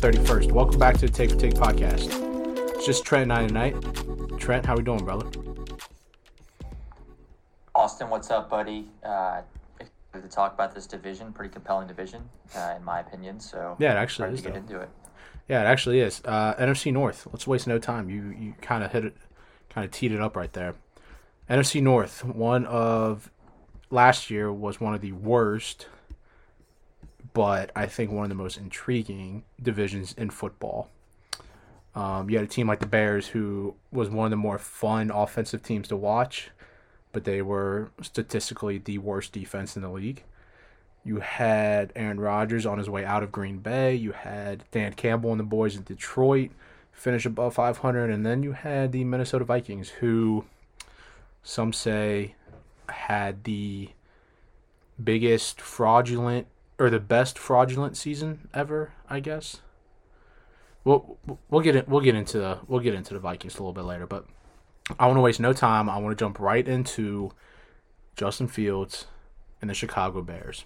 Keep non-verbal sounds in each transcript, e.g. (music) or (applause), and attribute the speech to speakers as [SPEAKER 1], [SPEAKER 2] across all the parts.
[SPEAKER 1] August 31st. Welcome back to the Take for Take podcast. It's just Trent and I tonight. Trent, how we doing, brother?
[SPEAKER 2] Austin, what's up, buddy? Uh, to talk about this division. Pretty compelling division, uh, in my opinion. So
[SPEAKER 1] Yeah, it actually is.
[SPEAKER 2] get
[SPEAKER 1] though.
[SPEAKER 2] into it.
[SPEAKER 1] Yeah, it actually is. Uh, NFC North. Let's waste no time. You you kind of hit it, kind of teed it up right there. NFC North. One of last year was one of the worst, but I think one of the most intriguing divisions in football. Um, you had a team like the Bears, who was one of the more fun offensive teams to watch, but they were statistically the worst defense in the league. You had Aaron Rodgers on his way out of Green Bay. You had Dan Campbell and the boys in Detroit finish above 500. And then you had the Minnesota Vikings, who some say had the biggest fraudulent or the best fraudulent season ever, I guess. We'll, we'll get. We'll get into the we'll get into the Vikings a little bit later, but I want to waste no time. I want to jump right into Justin Fields and the Chicago Bears.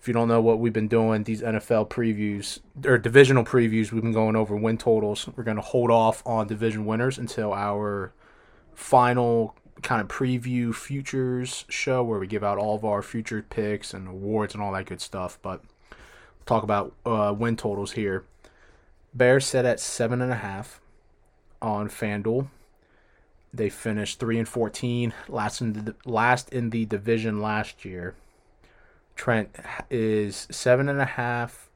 [SPEAKER 1] If you don't know what we've been doing, these NFL previews or divisional previews, we've been going over win totals. We're going to hold off on division winners until our final kind of preview futures show where we give out all of our future picks and awards and all that good stuff. But talk about uh, win totals here. Bears set at seven and a half on FanDuel. They finished three and fourteen, last in the last in the division last year. Trent is seven and a half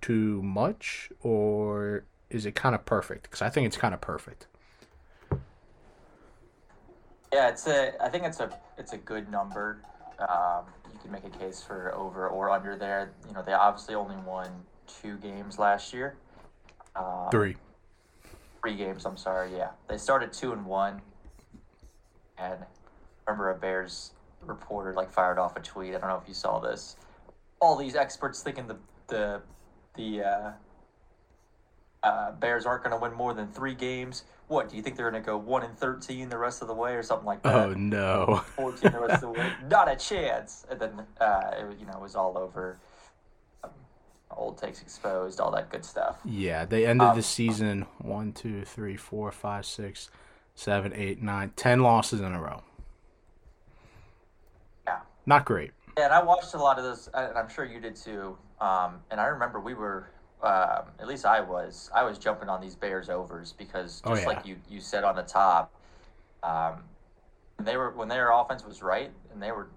[SPEAKER 1] too much, or is it kind of perfect? Because I think it's kind of perfect.
[SPEAKER 2] Yeah, it's a. I think it's a. It's a good number. Um, you can make a case for over or under there. You know, they obviously only won two games last year. Um,
[SPEAKER 1] Three.
[SPEAKER 2] Three games. I'm sorry. Yeah, they started two and one. And I remember a Bears reporter like fired off a tweet. I don't know if you saw this. All these experts thinking the the the uh, uh, Bears aren't going to win more than three games. What do you think they're going to go one and thirteen the rest of the way or something like that?
[SPEAKER 1] Oh no. (laughs)
[SPEAKER 2] 14 the rest of the way. Not a chance. And then, uh, it, you know, it was all over. Um, old takes exposed, all that good stuff.
[SPEAKER 1] Yeah, they ended
[SPEAKER 2] Um,
[SPEAKER 1] the season one, two, three, four, five, six, seven, eight, nine, ten losses in a row.
[SPEAKER 2] Yeah.
[SPEAKER 1] Not great.
[SPEAKER 2] Yeah, and I watched a lot of those, and I'm sure you did too. Um, and I remember we were, um, at least I was, I was jumping on these Bears overs because
[SPEAKER 1] Oh,
[SPEAKER 2] just
[SPEAKER 1] yeah.
[SPEAKER 2] like you, you said on the top, um, when they were when their offense was right and they were,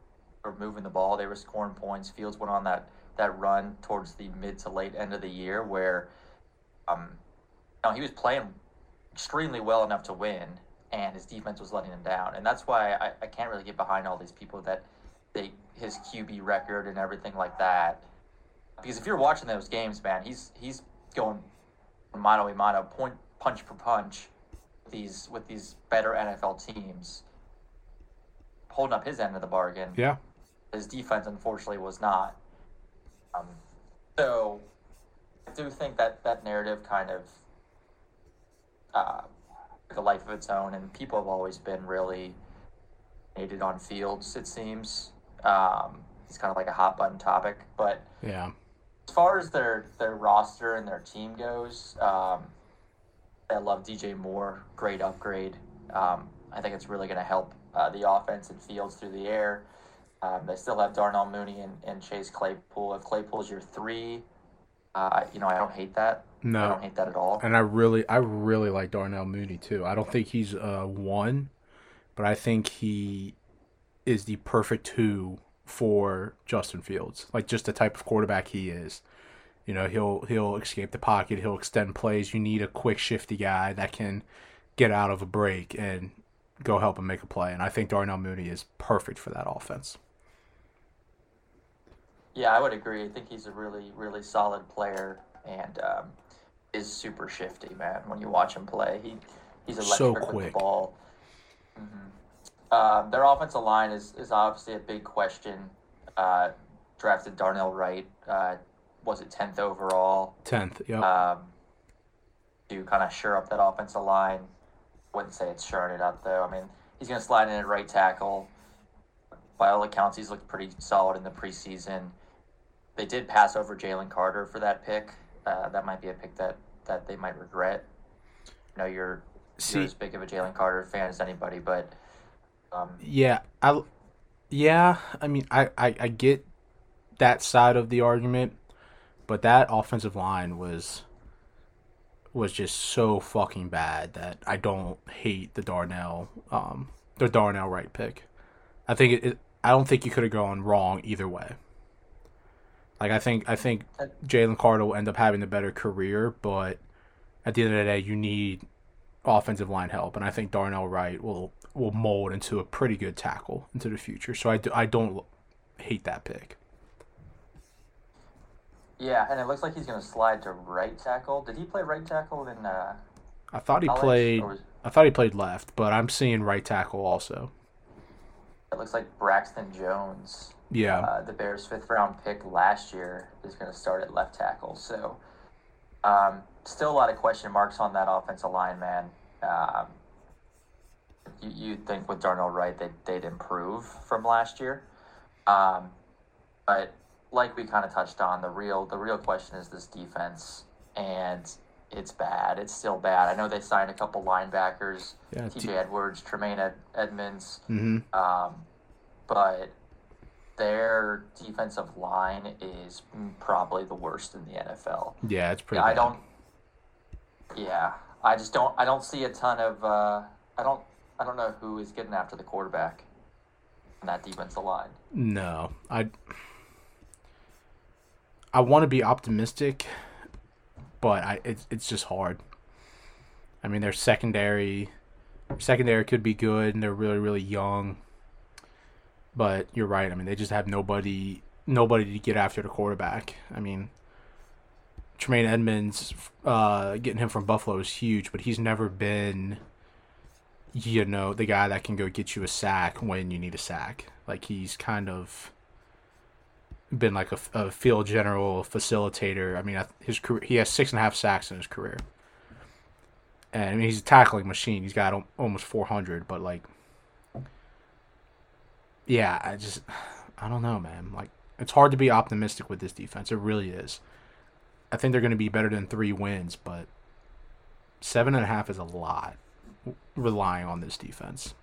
[SPEAKER 2] were moving the ball, they were scoring points. Fields went on that that run towards the mid to late end of the year where, um, you know, he was playing extremely well enough to win, and his defense was letting him down. And that's why I, I can't really get behind all these people that they his QB record and everything like that. Because if you're watching those games, man, he's he's going mano a mano, point punch for punch, with these with these better NFL teams, holding up his end of the bargain.
[SPEAKER 1] Yeah.
[SPEAKER 2] His defense, unfortunately, was not. Um, so, I do think that that narrative kind of uh, took a life of its own, and people have always been really hated on Fields. It seems um, he's kind of like a hot button topic, but
[SPEAKER 1] Yeah.
[SPEAKER 2] As far as their their roster and their team goes, um, I love DJ Moore. Great upgrade. Um, I think it's really going to help uh, the offense and Fields through the air. Um, they still have Darnell Mooney and, and Chase Claypool. If Claypool's your three, uh, you know I don't hate that.
[SPEAKER 1] No, I
[SPEAKER 2] don't hate that at all.
[SPEAKER 1] And I really, I really like Darnell Mooney too. I don't think he's uh one, but I think he is the perfect two for Justin Fields. Like just the type of quarterback he is. You know, he'll he'll escape the pocket, he'll extend plays. You need a quick, shifty guy that can get out of a break and go help him make a play. And I think Darnell Mooney is perfect for that offense.
[SPEAKER 2] Yeah, I would agree. I think he's a really, really solid player and um, is super shifty, man. When you watch him play, he he's
[SPEAKER 1] So
[SPEAKER 2] electric with
[SPEAKER 1] quick.
[SPEAKER 2] the ball. hmm Um, their offensive line is is obviously a big question. Uh, drafted Darnell Wright, uh, was it tenth overall?
[SPEAKER 1] Tenth, yeah.
[SPEAKER 2] Um, to kind of shore up that offensive line. Wouldn't say it's shoring it up though. I mean, he's going to slide in at right tackle. By all accounts, he's looked pretty solid in the preseason. they did pass over Jalen Carter for that pick. Uh, that might be a pick that, that they might regret. I know you're,
[SPEAKER 1] See-
[SPEAKER 2] you're as big of a Jalen Carter fan as anybody, but um,
[SPEAKER 1] Yeah, I yeah, I mean I, I, I get that side of the argument, but that offensive line was was just so fucking bad that I don't hate the Darnell um the Darnell Wright pick. I think it, it I don't think you could have gone wrong either way. Like I think I think Jalen Carter will end up having a better career, but at the end of the day, you need offensive line help, and I think Darnell Wright will will mold into a pretty good tackle into the future. So I, do, I don't hate that pick.
[SPEAKER 2] yeah, and it looks like he's going to slide to right tackle. Did he play right tackle in uh,
[SPEAKER 1] I thought he
[SPEAKER 2] college?
[SPEAKER 1] played.
[SPEAKER 2] Was-
[SPEAKER 1] I thought he played left, but I'm seeing right tackle also.
[SPEAKER 2] it looks like Braxton Jones,
[SPEAKER 1] Yeah,
[SPEAKER 2] uh, the Bears' fifth round pick last year, is going to start at left tackle. So, um, still a lot of question marks on that offensive line, man. Um, you, you'd think with Darnell Wright they'd, they'd improve from last year. Um, but like we kind of touched on, the real the real question is this defense, and it's bad. It's still bad. I know they signed a couple linebackers,
[SPEAKER 1] Yeah,
[SPEAKER 2] T.J.
[SPEAKER 1] T-
[SPEAKER 2] Edwards, Tremaine Ed- Edmonds,
[SPEAKER 1] hmm
[SPEAKER 2] um, but their defensive line is probably the worst in the NFL.
[SPEAKER 1] yeah, it's pretty.
[SPEAKER 2] I
[SPEAKER 1] bad.
[SPEAKER 2] don't. Yeah, I just don't. I don't see a ton of. Uh, I don't. I don't know who is getting after the quarterback in that defensive line.
[SPEAKER 1] No, I. I want to be optimistic, but I it's it's just hard. I mean, their secondary, secondary could be good, and they're really really young. But you're right. I mean, they just have nobody nobody to get after the quarterback. I mean, Tremaine Edmonds, uh, getting him from Buffalo is huge, but he's never been, you know, the guy that can go get you a sack when you need a sack. Like he's kind of been like a, a field general facilitator. I mean, his career, he has six and a half sacks in his career, and I mean he's a tackling machine. He's got almost four hundred, but like, yeah, I just, I don't know, man. Like, it's hard to be optimistic with this defense. It really is. I think they're going to be better than three wins, but seven and a half is a lot relying on this defense.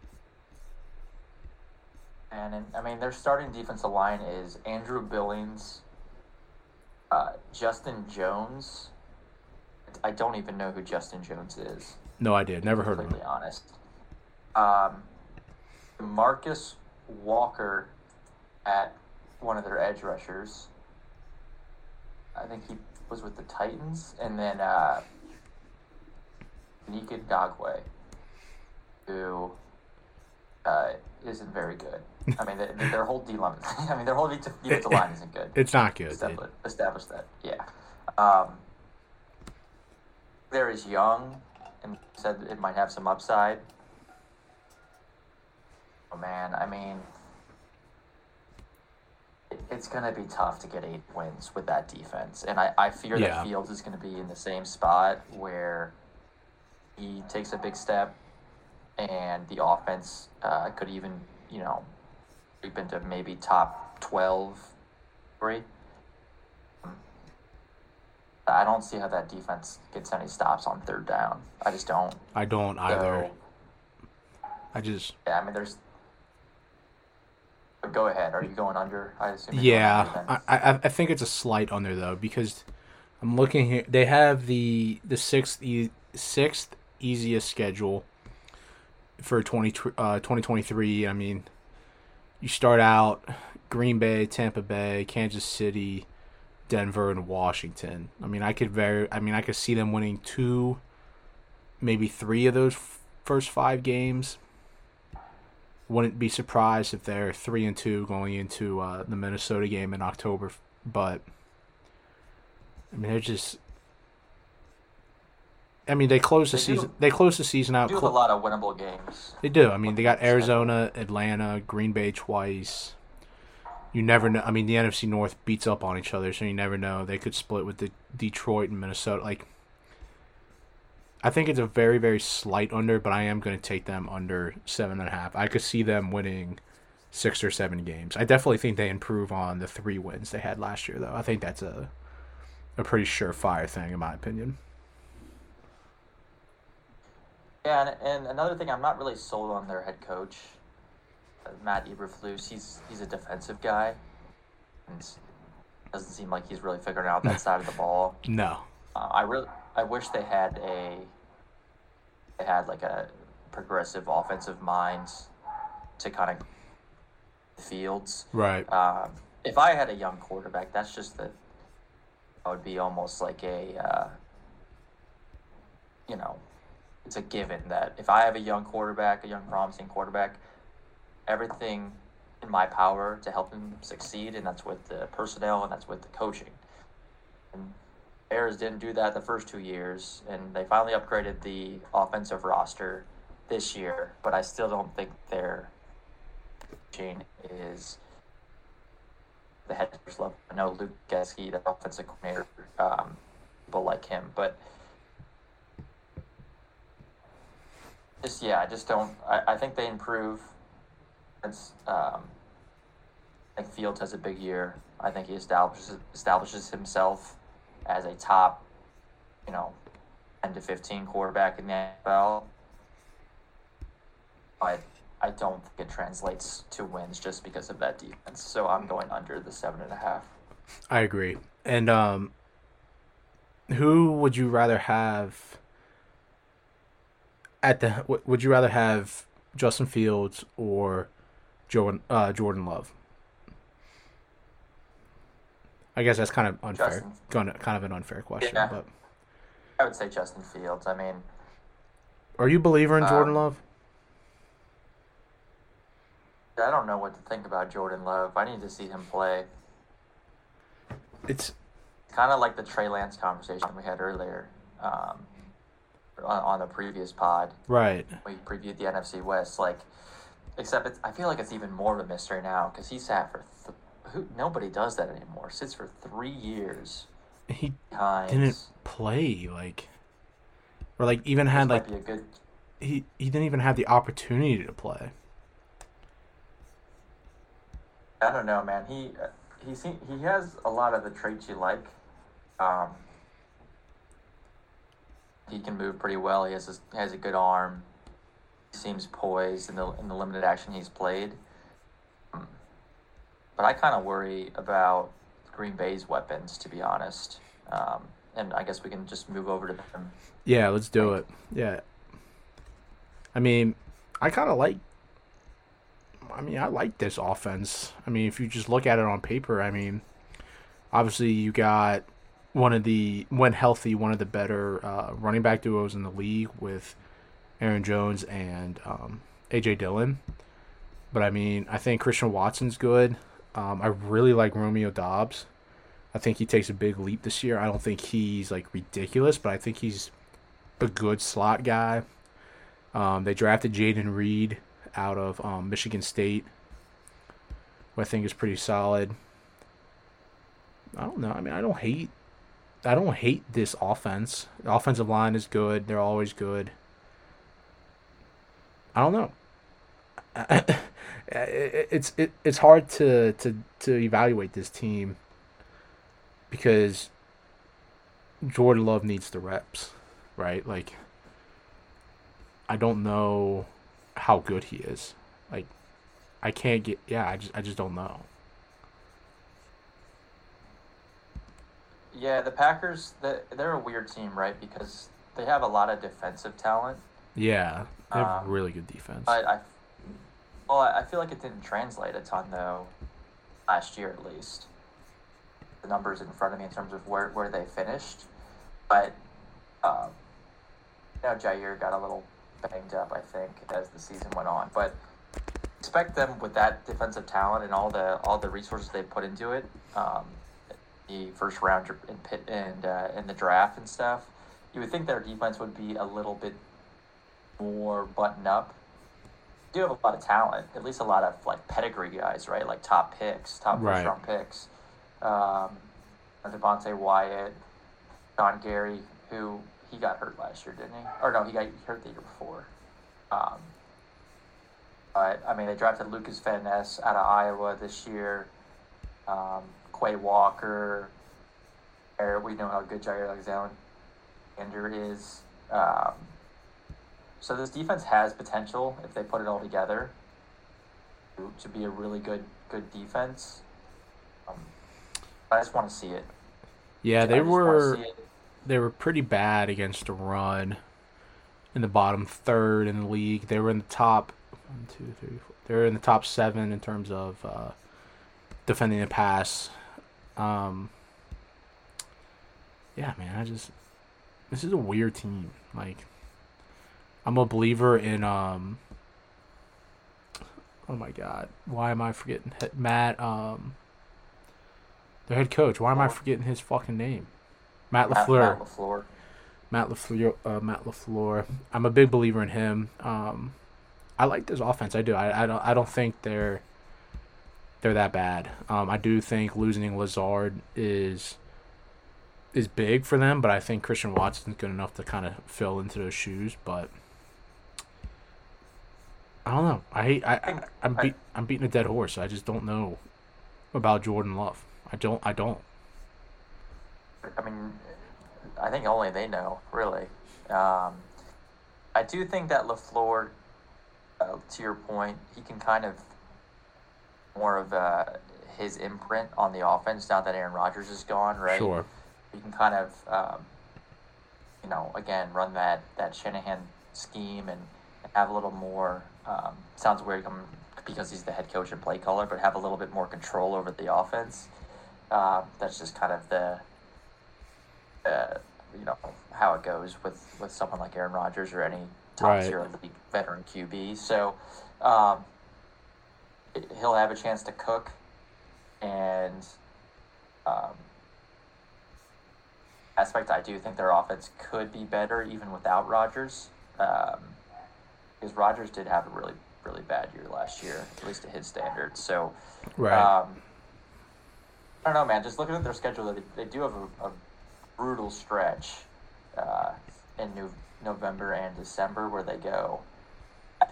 [SPEAKER 2] And in, I mean, their starting defensive line is Andrew Billings, uh, Justin Jones. I don't even know who Justin Jones is.
[SPEAKER 1] No idea. Never heard of him.
[SPEAKER 2] completely honest. Um, Marcus Walker at one of their edge rushers. I think he was with the Titans, and then uh, Yannick Ngakoue, who uh, isn't very good. I mean, their, their whole D line. (laughs) I mean, their whole defensive line isn't good.
[SPEAKER 1] It's not good. It-
[SPEAKER 2] Establish, establish that. Yeah. Um, there is young, and said it might have some upside. Oh man, I mean, it, it's gonna be tough to get eight wins with that defense, and I, I fear
[SPEAKER 1] Yeah.
[SPEAKER 2] that Fields is gonna be in the same spot where he takes a big step, and the offense uh, could even you know creep into maybe top twelve, three. I don't see how that defense gets any stops on third down. I just don't.
[SPEAKER 1] I don't either.
[SPEAKER 2] So,
[SPEAKER 1] I just
[SPEAKER 2] yeah, I mean, there's. But go ahead. Are you going under? I assume.
[SPEAKER 1] yeah. I. I I think it's a slight under though because I'm looking here. They have the the sixth e- sixth easiest schedule for 20, uh, 2023. I mean, you start out Green Bay, Tampa Bay, Kansas City, Denver, and Washington. I mean, I could very. I mean, I could see them winning two, maybe three of those f- first five games. Wouldn't be surprised if they're three and two going into uh, the Minnesota game in October. But I mean, they're just. I mean, they closed the
[SPEAKER 2] They do-
[SPEAKER 1] season. They closed the season out.
[SPEAKER 2] do a lot of winnable games.
[SPEAKER 1] they do. I mean, they got Arizona, Atlanta, Green Bay twice. You never know. I mean, the NFC North beats up on each other, so you never know. They could split with the Detroit and Minnesota. Like, I think it's a very, very slight under, but I am going to take them under seven and a half. I could see them winning six or seven games. I definitely think they improve on the three wins they had last year, though. I think that's a a pretty surefire thing, in my opinion.
[SPEAKER 2] Yeah, and, and another thing, I'm not really sold on their head coach, uh, Matt Eberflus. He's he's a defensive guy, and doesn't seem like he's really figuring out that (laughs) side of the ball.
[SPEAKER 1] No.
[SPEAKER 2] Uh, I really, I wish they had a, they had like a progressive offensive mind to kind of fields.
[SPEAKER 1] Right.
[SPEAKER 2] Um, if I had a young quarterback, that's just the, I would be almost like a, uh, you know, it's a given that if I have a young quarterback, a young promising quarterback, everything in my power to help him succeed, and that's with the personnel and that's with the coaching. And Bears didn't do that the first two years, and they finally upgraded the offensive roster this year, but I still don't think their chain is the head coach level. I know Luke Getsy, the offensive coordinator, um, people like him, but just yeah, I just don't. I, I think they improve. It's um, I think Fields has a big year. I think he establishes establishes himself as a top, you know, ten to fifteen quarterback in the NFL. But I don't think it translates to wins just because of that defense. So I'm going under the seven and a half.
[SPEAKER 1] I agree. And um, who would you rather have at the? Would you rather have Justin Fields or Jordan uh, Jordan Love? I guess that's kind of unfair.
[SPEAKER 2] Justin.
[SPEAKER 1] Going kind of an unfair question,
[SPEAKER 2] Yeah.
[SPEAKER 1] but
[SPEAKER 2] I would say Justin Fields. I mean,
[SPEAKER 1] are you a believer in Jordan
[SPEAKER 2] Um,
[SPEAKER 1] Love?
[SPEAKER 2] I don't know what to think about Jordan Love. I need to see him play.
[SPEAKER 1] It's
[SPEAKER 2] Kind of like the Trey Lance conversation we had earlier um, on, on the previous pod.
[SPEAKER 1] right.
[SPEAKER 2] We previewed the NFC West. Like, except it's, I feel like it's even more of a mystery now because he sat for th- who, nobody does that anymore. Sits for three years
[SPEAKER 1] He
[SPEAKER 2] behind.
[SPEAKER 1] didn't play like, or like even had
[SPEAKER 2] This
[SPEAKER 1] like
[SPEAKER 2] a good.
[SPEAKER 1] he he didn't even have the opportunity to play.
[SPEAKER 2] I don't know, man. He uh, he he has a lot of the traits you like. Um, he can move pretty well. He has a, has a good arm. He seems poised in the in the limited action he's played. Um, But I kind of worry about Green Bay's weapons, to be honest. Um, and I guess we can just move over to them.
[SPEAKER 1] Yeah, let's do it. Yeah. I mean, I kind of like. I mean, I like this offense. I mean, if you just look at it on paper, I mean, obviously you got one of the, when healthy, one of the better uh, running back duos in the league with Aaron Jones and um, AJ Dillon. But I mean, I think Christian Watson's good. Um, I really like Romeo Doubs. I think he takes a big leap this year. I don't think he's like ridiculous, but I think he's a good slot guy. Um, they drafted Jayden Reed out of um, Michigan State, who I think is pretty solid. I don't know. I mean, I don't hate. I don't hate this offense. The offensive line is good. They're always good. I don't know. (laughs) it's it, it's hard to, to to evaluate this team because Jordan Love needs the reps, right? Like I don't know how good he is. Like I can't get yeah, I just I just don't know.
[SPEAKER 2] Yeah, the Packers, they're a weird team, right? Because they have a lot of defensive talent.
[SPEAKER 1] Yeah, they have
[SPEAKER 2] Um,
[SPEAKER 1] really good defense.
[SPEAKER 2] I, I, well, I feel like it didn't translate a ton though, last year at least. The numbers in front of me in terms of where, where they finished, but, um, you know, Jaire got a little banged up, I think, as the season went on. But expect them with that defensive talent and all the all the resources they put into it, um, the first round in pit and uh, in the draft and stuff. You would think their defense would be a little bit more buttoned up do have a lot of talent, at least a lot of like pedigree guys, right? Like top picks, top
[SPEAKER 1] Right.
[SPEAKER 2] first round picks. Um, Devonte Wyatt, John Gary, who he got hurt last year, didn't he? Or no, he got hurt the year before. Um, But I mean, they drafted Lucas Van Ness out of Iowa this year. Um, Quay Walker. We know how good Jaire Alexander is. Um, so this defense has potential if they put it all together to, to be a really good good defense. Um, I just want to see it.
[SPEAKER 1] Yeah, they were they were pretty bad against the run in the bottom third in the league. They were in the top one, two, three, four. They were in the top seven in terms of uh, defending the pass. Um, yeah, man, I just this is a weird team. Like, I'm a believer in um. Oh my God! Why am I forgetting Matt? Um, their head coach. Why am I forgetting his fucking name? Matt LaFleur. Matt, Matt LaFleur. Matt LaFleur. Uh, Matt LaFleur. I'm a big believer in him. Um, I like this offense. I do. I, I don't. I don't think they're they're that bad. Um, I do think losing Lazard is is big for them, but I think Christian Watson's good enough to kind of fill into those shoes. But I don't know. I hate. I, I I'm beat, I'm beating a dead horse. I just don't know about Jordan Love. I don't. I don't.
[SPEAKER 2] I mean, I think only they know, really. Um, I do think that LaFleur, uh, to your point, he can kind of more of uh, his imprint on the offense now that Aaron Rodgers is gone, right?
[SPEAKER 1] Sure.
[SPEAKER 2] He can kind of, um, you know, again run that that Shanahan scheme and, and have a little more. Um, sounds weird because he's the head coach and play caller, but have a little bit more control over the offense. Uh, that's just kind of the, uh, you know, how it goes with, with someone like Aaron Rodgers or any top right. tier league veteran QB. So um, he'll have a chance to cook, and um, aspect I do think their offense could be better even without Rodgers, um, because Rodgers did have a really really bad year last year, at least to his standards. So,
[SPEAKER 1] right.
[SPEAKER 2] Um, I don't know, man. Just looking at their schedule, they, they do have a, a brutal stretch uh, in New, November and December where they go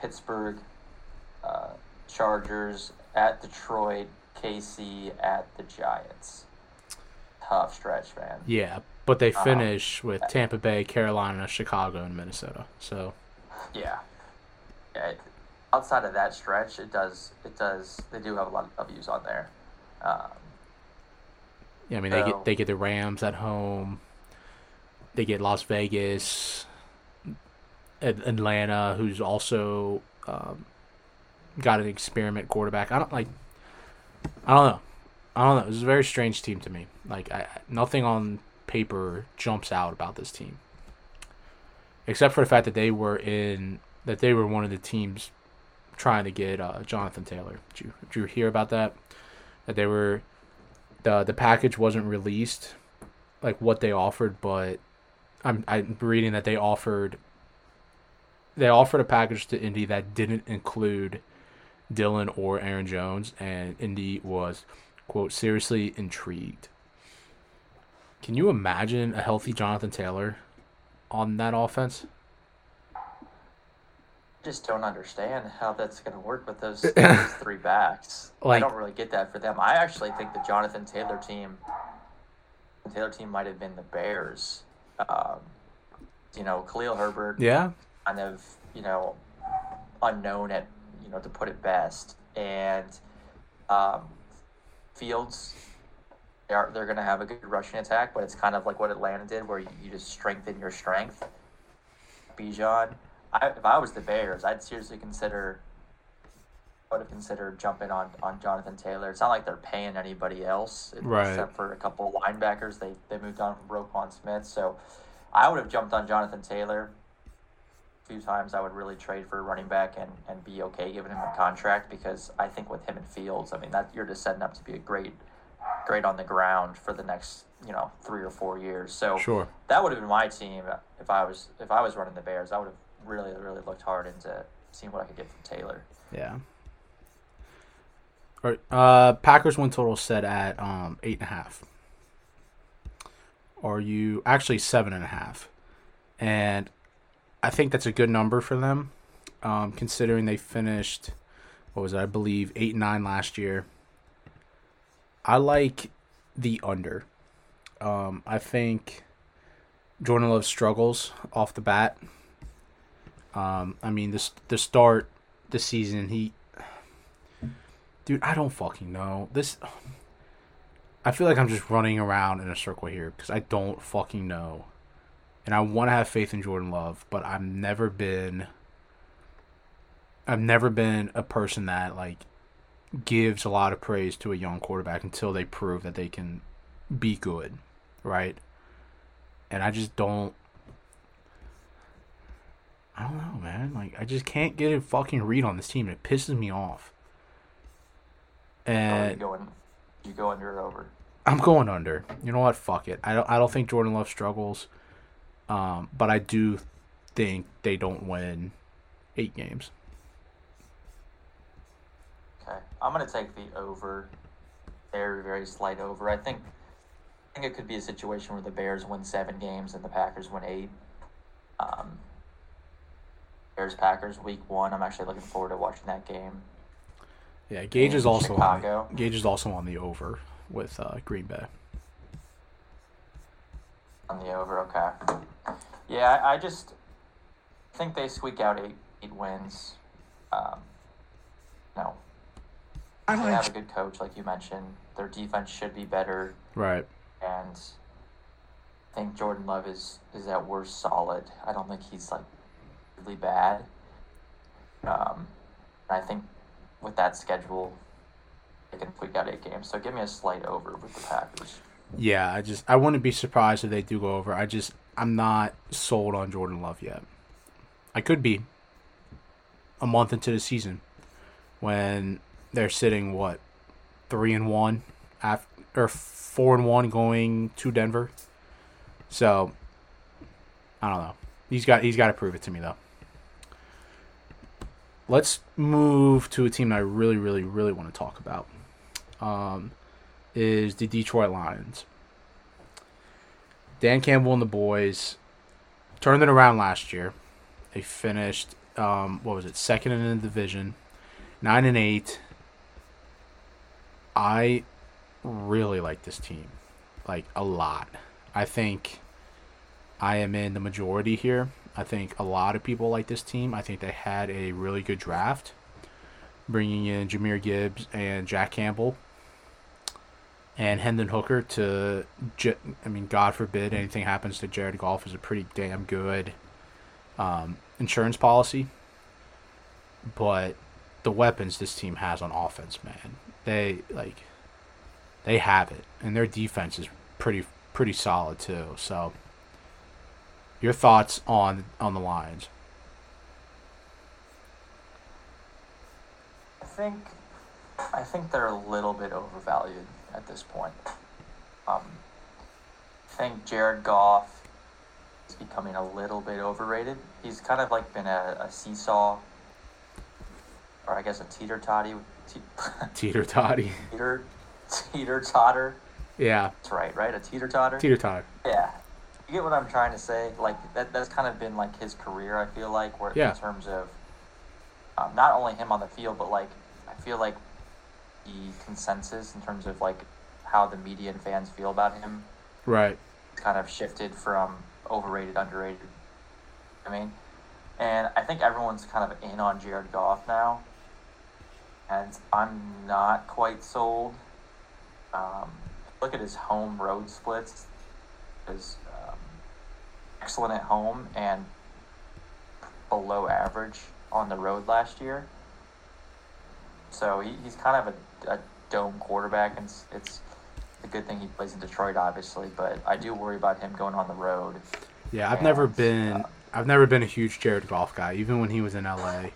[SPEAKER 2] Pittsburgh, uh, Chargers, at Detroit, KC, at the Giants. Tough stretch, man.
[SPEAKER 1] Yeah, but they uh-huh. finish um, with Tampa Bay, Carolina, Chicago, and Minnesota. So.
[SPEAKER 2] Yeah. Yeah. It, outside of that stretch, it does. It does. They do have a lot of views on there. Um,
[SPEAKER 1] yeah, I mean, so, they get they get the Rams at home. They get Las Vegas, Atlanta, who's also um, got an experiment quarterback. I don't like. I don't know. I don't know. This is a very strange team to me. Like, I, nothing on paper jumps out about this team, except for the fact that they were in that they were one of the teams trying to get uh, Jonathan Taylor. Did you, did you hear about that? That they were the the package wasn't released, like what they offered, but I'm I'm reading that they offered they offered a package to Indy that didn't include Dillon or Aaron Jones, and Indy was quote seriously intrigued. Can you imagine a healthy Jonathan Taylor on that offense?
[SPEAKER 2] just don't understand how that's going to work with those, those (laughs) three backs. Like, I don't really get that for them. I actually think the Jonathan Taylor team, the Taylor team might have been the Bears. Um, you know, Khalil Herbert.
[SPEAKER 1] Yeah.
[SPEAKER 2] Kind of, you know, unknown at, you know, to put it best, and um, Fields. They are, they're going to have a good rushing attack, but it's kind of like what Atlanta did, where you, you just strengthen your strength. Bijan I, if I was the Bears, I'd seriously consider. I would have considered jumping on, on Jonathan Taylor. It's not like they're paying anybody else,
[SPEAKER 1] right.
[SPEAKER 2] except for a couple of linebackers. They they moved on from Roquan Smith, so I would have jumped on Jonathan Taylor. A few times I would really trade for a running back and, and be okay giving him a contract because I think with him and Fields, I mean that you're just setting up to be a great, great on the ground for the next you know three or four years. So
[SPEAKER 1] sure.
[SPEAKER 2] that would have been my team if I was if I was running the Bears. I would have really, really looked hard into seeing what I could get from Taylor.
[SPEAKER 1] Yeah. All right. Uh, Packers win total set at um eight and a half. Are you actually seven and a half? And I think that's a good number for them, um, considering they finished what was it? I believe eight nine last year. I like the under. Um, I think Jordan Love struggles off the bat. Um, I mean, this the start the season he, dude, I don't fucking know this. I feel like I'm just running around in a circle here because I don't fucking know. And I want to have faith in Jordan Love, but I've never been I've never been a person that like gives a lot of praise to a young quarterback until they prove that they can be good, right? And I just don't I don't know, man. Like I just can't get a fucking read on this team. It pisses me off. Oh, and
[SPEAKER 2] oh, you going you go under or over?
[SPEAKER 1] I'm going under. You know what? Fuck it. I don't. I don't think Jordan Love struggles, um, but I do think they don't win eight games.
[SPEAKER 2] Okay, I'm gonna take the over. Very very slight over. I think. I think it could be a situation where the Bears win seven games and the Packers win eight. Um, Bears Packers week one. I'm actually looking forward to watching that game.
[SPEAKER 1] Yeah, Gage is also Chicago. on the, Gage is also on the over with uh, Green Bay.
[SPEAKER 2] On the over, okay. Yeah, I, I just think they squeak out eight, eight wins. Um, no, they have a good coach, like you mentioned. Their defense should be better.
[SPEAKER 1] Right.
[SPEAKER 2] And I think Jordan Love is is at worst solid. I don't think he's like really bad. Um, I think with that schedule, they can squeak out eight games. So give me a slight over with the Packers.
[SPEAKER 1] Yeah, I just I wouldn't be surprised if they do go over. I just I'm not sold on Jordan Love yet. I could be a month into the season when they're sitting what three and one after or four and one going to Denver. So I don't know. He's got he's got to prove it to me though. Let's move to a team that I really really really want to talk about. Um, is the Detroit Lions. Dan Campbell and the boys turned it around last year. They finished um, what was it second in the division, nine and eight. I really like this team, like a lot. I think I am in the majority here. I think a lot of people like this team. I think they had a really good draft, bringing in Jahmyr Gibbs and Jack Campbell and Hendon Hooker to, I mean, God forbid anything happens to Jared Goff is a pretty damn good um, insurance policy. But the weapons this team has on offense, man, they like they have it, and their defense is pretty pretty solid too. So, your thoughts on on the Lions?
[SPEAKER 2] I think I think they're a little bit overvalued at this point. Um, I think Jared Goff is becoming a little bit overrated. He's kind of like been a, a seesaw, or I guess a teeter totty. (laughs)
[SPEAKER 1] teeter totty.
[SPEAKER 2] Teeter teeter totter.
[SPEAKER 1] Yeah.
[SPEAKER 2] That's right, right? A teeter totter?
[SPEAKER 1] Teeter totter.
[SPEAKER 2] Yeah. You get what I'm trying to say? Like, that, that's kind of been like his career, I feel like, where yeah. in terms of um, not only him on the field, but like, I feel like the consensus in terms of like how the media and fans feel about him.
[SPEAKER 1] Right.
[SPEAKER 2] Kind of shifted from overrated, underrated. I mean, and I think everyone's kind of in on Jared Goff now, and I'm not quite sold. Um, look at his home road splits. Is um, excellent at home and below average on the road last year. So he, he's kind of a, a dome quarterback, and it's, it's a good thing he plays in Detroit, obviously. But I do worry about him going on the road.
[SPEAKER 1] Yeah, I've and, never been uh, I've never been a huge Jared Goff guy, even when he was in LA.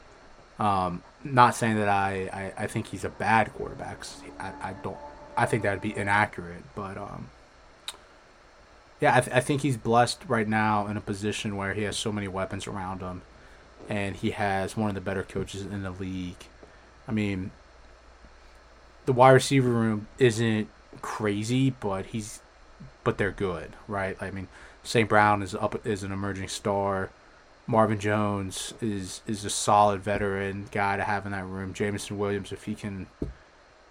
[SPEAKER 1] Um, not saying that I, I, I think he's a bad quarterback. I, I don't I think that would be inaccurate, but um, yeah, I, th- I think he's blessed right now in a position where he has so many weapons around him, and he has one of the better coaches in the league. I mean, the wide receiver room isn't crazy, but he's but they're good, right? I mean, St. Brown is up is an emerging star. Marvin Jones is is a solid veteran guy to have in that room. Jameson Williams, if he can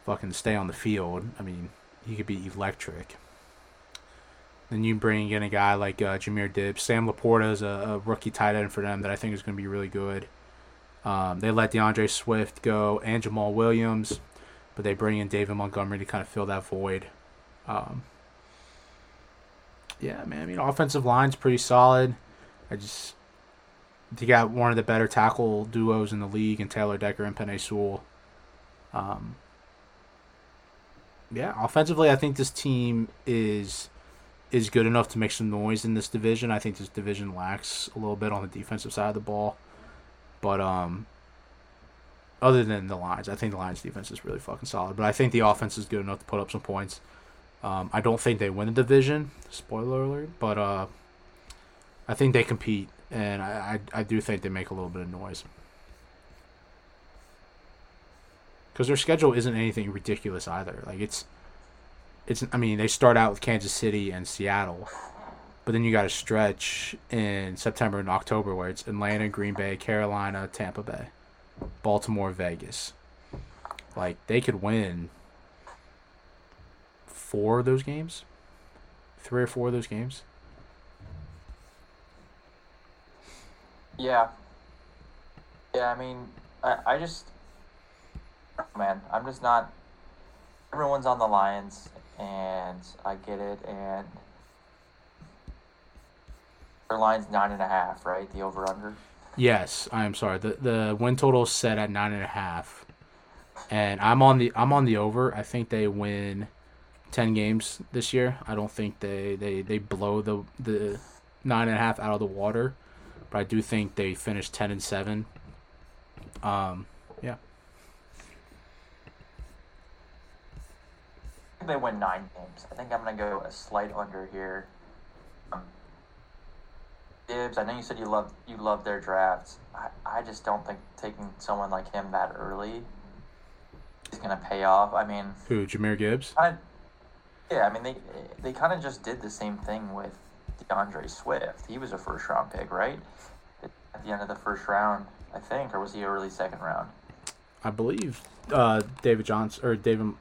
[SPEAKER 1] fucking stay on the field, I mean, he could be electric. Then you bring in a guy like uh, Jahmyr Gibbs. Sam LaPorta is a, a, rookie tight end for them that I think is going to be really good. Um, they let D'Andre Swift go and Jamaal Williams, but they bring in David Montgomery to kind of fill that void. Um, yeah, man. I mean, offensive line's pretty solid. I just they got one of the better tackle duos in the league and Taylor Decker and Penei Sewell. Um, yeah, offensively, I think this team is is good enough to make some noise in this division. I think this division lacks a little bit on the defensive side of the ball, but um, other than the lines, I think the Lions defense is really fucking solid. But I think the offense is good enough to put up some points. Um, I don't think they win the division. Spoiler alert, but uh, I think they compete, and I, I, I do think they make a little bit of noise. Because their schedule isn't anything ridiculous either. Like it's, it's. I mean, they start out with Kansas City and Seattle, but then you got a stretch in September and October where it's Atlanta, Green Bay, Carolina, Tampa Bay, Baltimore, Vegas. Like they could win four of those games, three or four of those games.
[SPEAKER 2] Yeah. Yeah, I mean, I, I just, man, I'm just not. Everyone's on the Lions, and I get it, and their line's nine and a half, right? The over under.
[SPEAKER 1] Yes, I am sorry. the The win total set at nine and a half, and I'm on the I'm on the over. I think they win ten games this year. I don't think they they they blow the the nine and a half out of the water but I do think they finish ten and seven. Um, yeah.
[SPEAKER 2] They win nine games. I think I'm gonna go a slight under here. Um, Gibbs, I know you said you love you love their drafts. I, I just don't think taking someone like him that early is gonna pay off. I mean,
[SPEAKER 1] who Jahmyr Gibbs?
[SPEAKER 2] I, yeah, I mean they they kind of just did the same thing with D'Andre Swift. He was a first round pick, right? At the end of the first round, I think, or was he early second round?
[SPEAKER 1] I believe uh, David Johnson or David.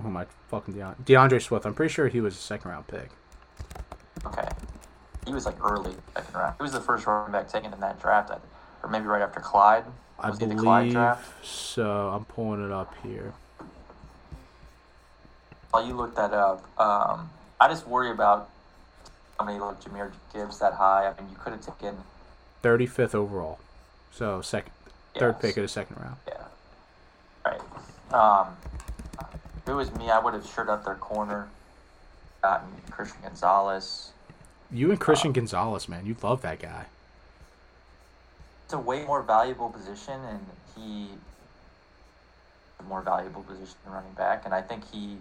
[SPEAKER 1] Who am I fucking Deandre, D'Andre Swift? I'm pretty sure he was a second round pick.
[SPEAKER 2] Okay, he was like early second round. He was the first running back taken in that draft, or maybe right after Clyde.
[SPEAKER 1] Was I believe so. I'm pulling it up here.
[SPEAKER 2] While you look that up, um, I just worry about somebody like Jahmyr Gibbs that high. I mean, you could have taken
[SPEAKER 1] 35th overall, so second, third pick of the second round.
[SPEAKER 2] Yeah. Right. Um, if it was me, I would have shirt up their corner, gotten Christian Gonzalez.
[SPEAKER 1] You and Christian um, Gonzalez, man, you love that guy.
[SPEAKER 2] It's a way more valuable position, and he a more valuable position than running back, and I think he,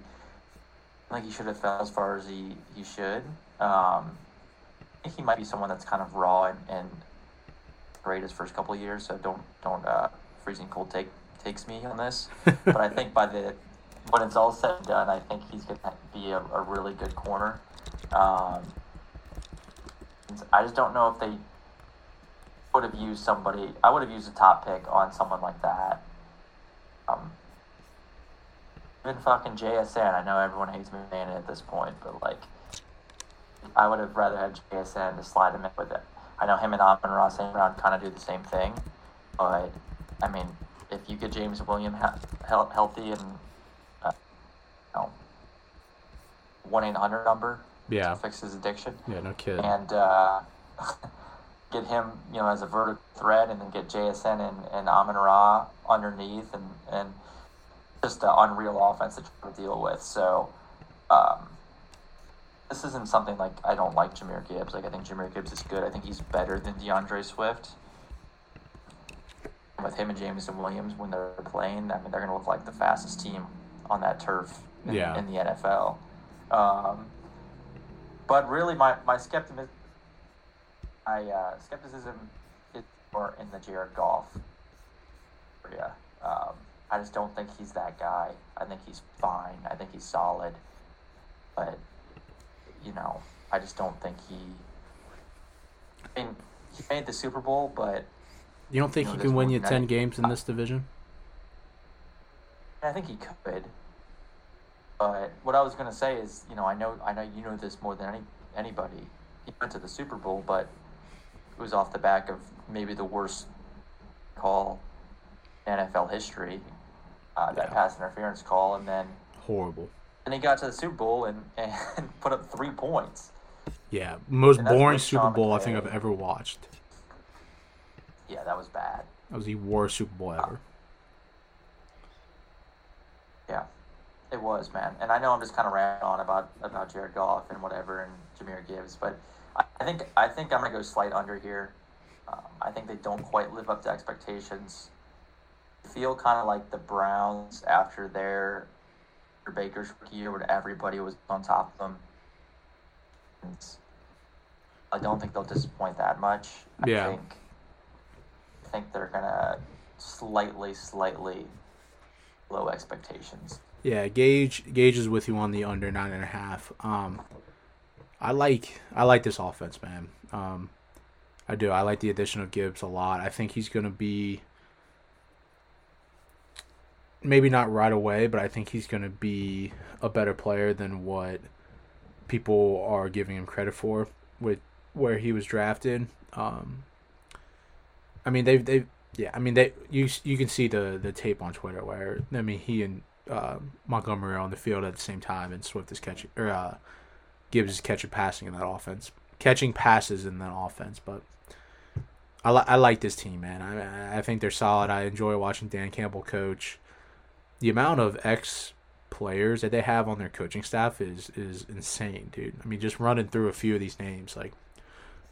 [SPEAKER 2] I think he should have fell as far as he he should. Um, I think he might be someone that's kind of raw and, and great his first couple of years. So don't don't uh, freezing cold take takes me on this. (laughs) but I think by the when it's all said and done, I think he's going to be a, a, really good corner. Um, I just don't know if they would have used somebody. I would have used a top pick on someone like that. Um, even fucking JSN. I know everyone hates me saying at this point, but like I would have rather had JSN to slide him in with it. I know him and Amon Ross same round kind of do the same thing, but I mean, if you get James William he- healthy and uh, you know, one eight hundred number,
[SPEAKER 1] yeah,
[SPEAKER 2] fix his addiction.
[SPEAKER 1] Yeah, no kidding.
[SPEAKER 2] And uh, (laughs) get him, you know, as a vertical threat, and then get JSN and, and Amon Ra underneath, and and just an unreal offense to try to deal with. So. Um, this isn't something like I don't like Jahmyr Gibbs. Like I think Jahmyr Gibbs is good. I think he's better than D'Andre Swift. with him and Jameson Williams when they're playing, I mean they're going to look like the fastest team on that turf in, yeah. in the NFL. Um, but really, my my skepticism, my uh, skepticism is more in the Jared Goff area. Um, I just don't think he's that guy. I think he's fine. I think he's solid, but you know, I just don't think he. I mean, he made the Super Bowl, but
[SPEAKER 1] You don't think
[SPEAKER 2] You know,
[SPEAKER 1] he can win you ten games in this division?
[SPEAKER 2] I think he could. But what I was gonna say is, you know, I know I know you know this more than any anybody. He went to the Super Bowl, but it was off the back of maybe the worst call in NFL history, uh, that
[SPEAKER 1] Yeah.
[SPEAKER 2] pass interference call, and then
[SPEAKER 1] Horrible.
[SPEAKER 2] And he got to the Super Bowl and, (laughs) and put up three points.
[SPEAKER 1] Yeah, most boring Super Bowl I think I've ever watched.
[SPEAKER 2] Yeah, that was bad.
[SPEAKER 1] That was the worst Super Bowl ever.
[SPEAKER 2] Yeah, it was, man. And I know I'm just kind of ranting on about about Jared Goff and whatever and Jahmyr Gibbs, but I, I think I think I'm gonna go slight under here. Um, I think they don't quite live up to expectations. I feel kind of like the Browns after their Baker's rookie year, where everybody was on top of them. And I don't think they'll disappoint that much. I
[SPEAKER 1] Yeah.
[SPEAKER 2] think I think they're gonna slightly, slightly low expectations.
[SPEAKER 1] Yeah, Gage Gage is with you on the under nine and a half. Um, I like I like this offense, man. Um, I do. I like the addition of Gibbs a lot. I think he's gonna be maybe not right away, but I think he's gonna be a better player than what people are giving him credit for with where he was drafted. Um, I mean, they've they've yeah. I mean, they you you can see the the tape on Twitter where I mean he and uh, Montgomery on the field at the same time, and Swift is catching or uh, Gibbs is catching passing in that offense, catching passes in that offense. But I li- I like this team, man. I I think they're solid. I enjoy watching Dan Campbell coach. The amount of ex players that they have on their coaching staff is is insane, dude. I mean, just running through a few of these names, like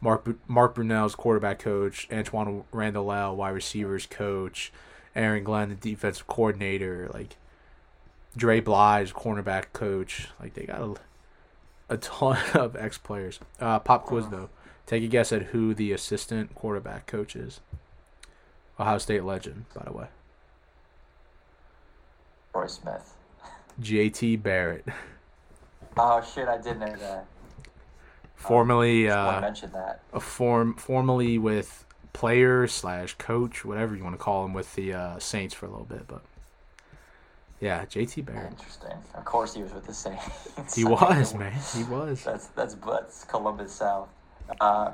[SPEAKER 1] Mark Mark Brunell's quarterback coach, Antoine Randall, wide receivers coach, Aaron Glenn, the defensive coordinator, like Dre Bly, cornerback coach. Like they got a, a ton (laughs) of ex players. Uh, pop quiz though. Take a guess at who the assistant quarterback coach is. Ohio State legend, by the way.
[SPEAKER 2] Roy Smith.
[SPEAKER 1] JT Barrett, (laughs)
[SPEAKER 2] Oh shit! I did know that.
[SPEAKER 1] formerly uh,
[SPEAKER 2] mention that.
[SPEAKER 1] a form formerly with player slash coach, whatever you want to call him, with the uh, Saints for a little bit. But yeah, JT Barrett.
[SPEAKER 2] Interesting. Of course, he was with the Saints. (laughs)
[SPEAKER 1] He was man. He was.
[SPEAKER 2] That's that's that's Columbus South. Uh,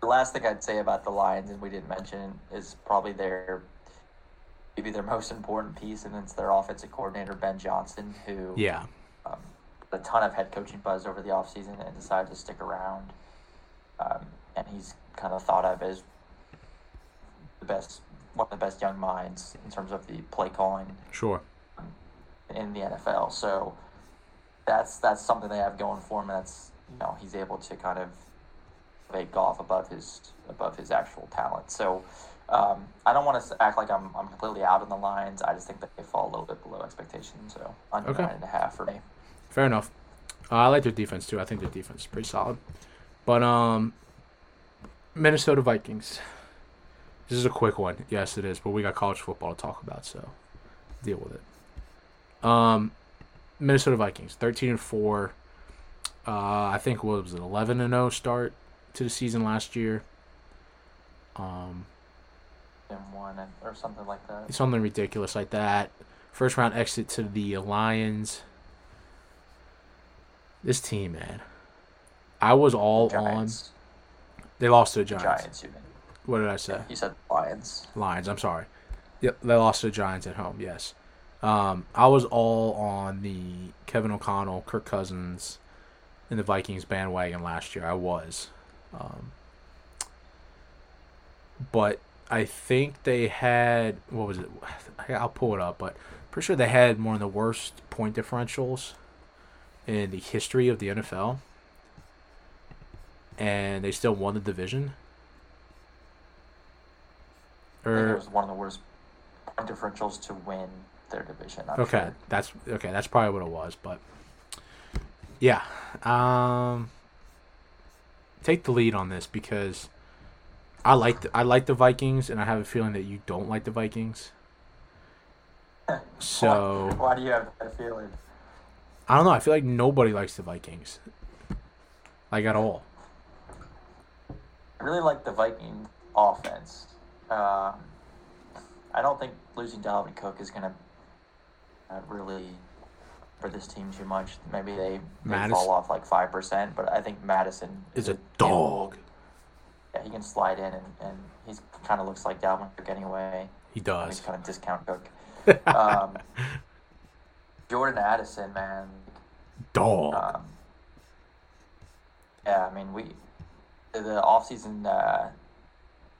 [SPEAKER 2] the last thing I'd say about the Lions, and we didn't mention, is probably their maybe their most important piece, and it's their offensive coordinator Ben Johnson, who
[SPEAKER 1] Yeah.
[SPEAKER 2] um, a ton of head coaching buzz over the offseason and decided to stick around. Um, and he's kind of thought of as the best, one of the best young minds in terms of the play calling
[SPEAKER 1] Sure.
[SPEAKER 2] In the NFL. So that's that's something they have going for him. That's you know he's able to kind of make Goff above his above his actual talent. So um, I don't want to act like I'm I'm completely out on the Lions. I just think that they fall a little bit below expectation. So under
[SPEAKER 1] Okay.
[SPEAKER 2] nine and a half for me.
[SPEAKER 1] Fair enough. Uh, I like their defense too. I think their defense is pretty solid. But um, Minnesota Vikings. This is a quick one. Yes, it is. But we got college football to talk about, so deal with it. Um, Minnesota Vikings, thirteen and four. Uh, I think what was it, eleven and zero start to the season last year. Um,
[SPEAKER 2] And one and, or something like that.
[SPEAKER 1] something ridiculous like that. First round exit to the Lions. This team, man. I was all on. They lost to the Giants.
[SPEAKER 2] Giants. You mean?
[SPEAKER 1] What did I say?
[SPEAKER 2] You said Lions.
[SPEAKER 1] Lions. I'm sorry. Yep, they lost to the Giants at home. Yes. Um, I was all on the Kevin O'Connell, Kirk Cousins, and the Vikings bandwagon last year. I was. Um, but I think they had what was it? (sighs) I'll pull it up, but pretty sure they had one of the worst point differentials in the history of the NFL, and they still won the division.
[SPEAKER 2] I think it was one of the worst point differentials to win their division. I'm
[SPEAKER 1] okay,
[SPEAKER 2] sure.
[SPEAKER 1] that's okay. That's probably what it was, but yeah, um, take the lead on this because I like the, I like the Vikings, and I have a feeling that you don't like the Vikings. (laughs) So
[SPEAKER 2] Why, why do you have that feeling?
[SPEAKER 1] I don't know. I feel like nobody likes the Vikings, like at all.
[SPEAKER 2] I really like the Viking offense. Um, I don't think losing Dalvin Cook is going to uh, really for this team too much. Maybe they, they fall off like five percent, but I think Mattison
[SPEAKER 1] Is a dog.
[SPEAKER 2] Yeah, he can slide in, and, and he's kind of looks like Dalvin Cook anyway.
[SPEAKER 1] He does.
[SPEAKER 2] He's kind of discount Cook. (laughs) Um, Jordan Addison, man.
[SPEAKER 1] dog.
[SPEAKER 2] Um, yeah, I mean, we the offseason uh,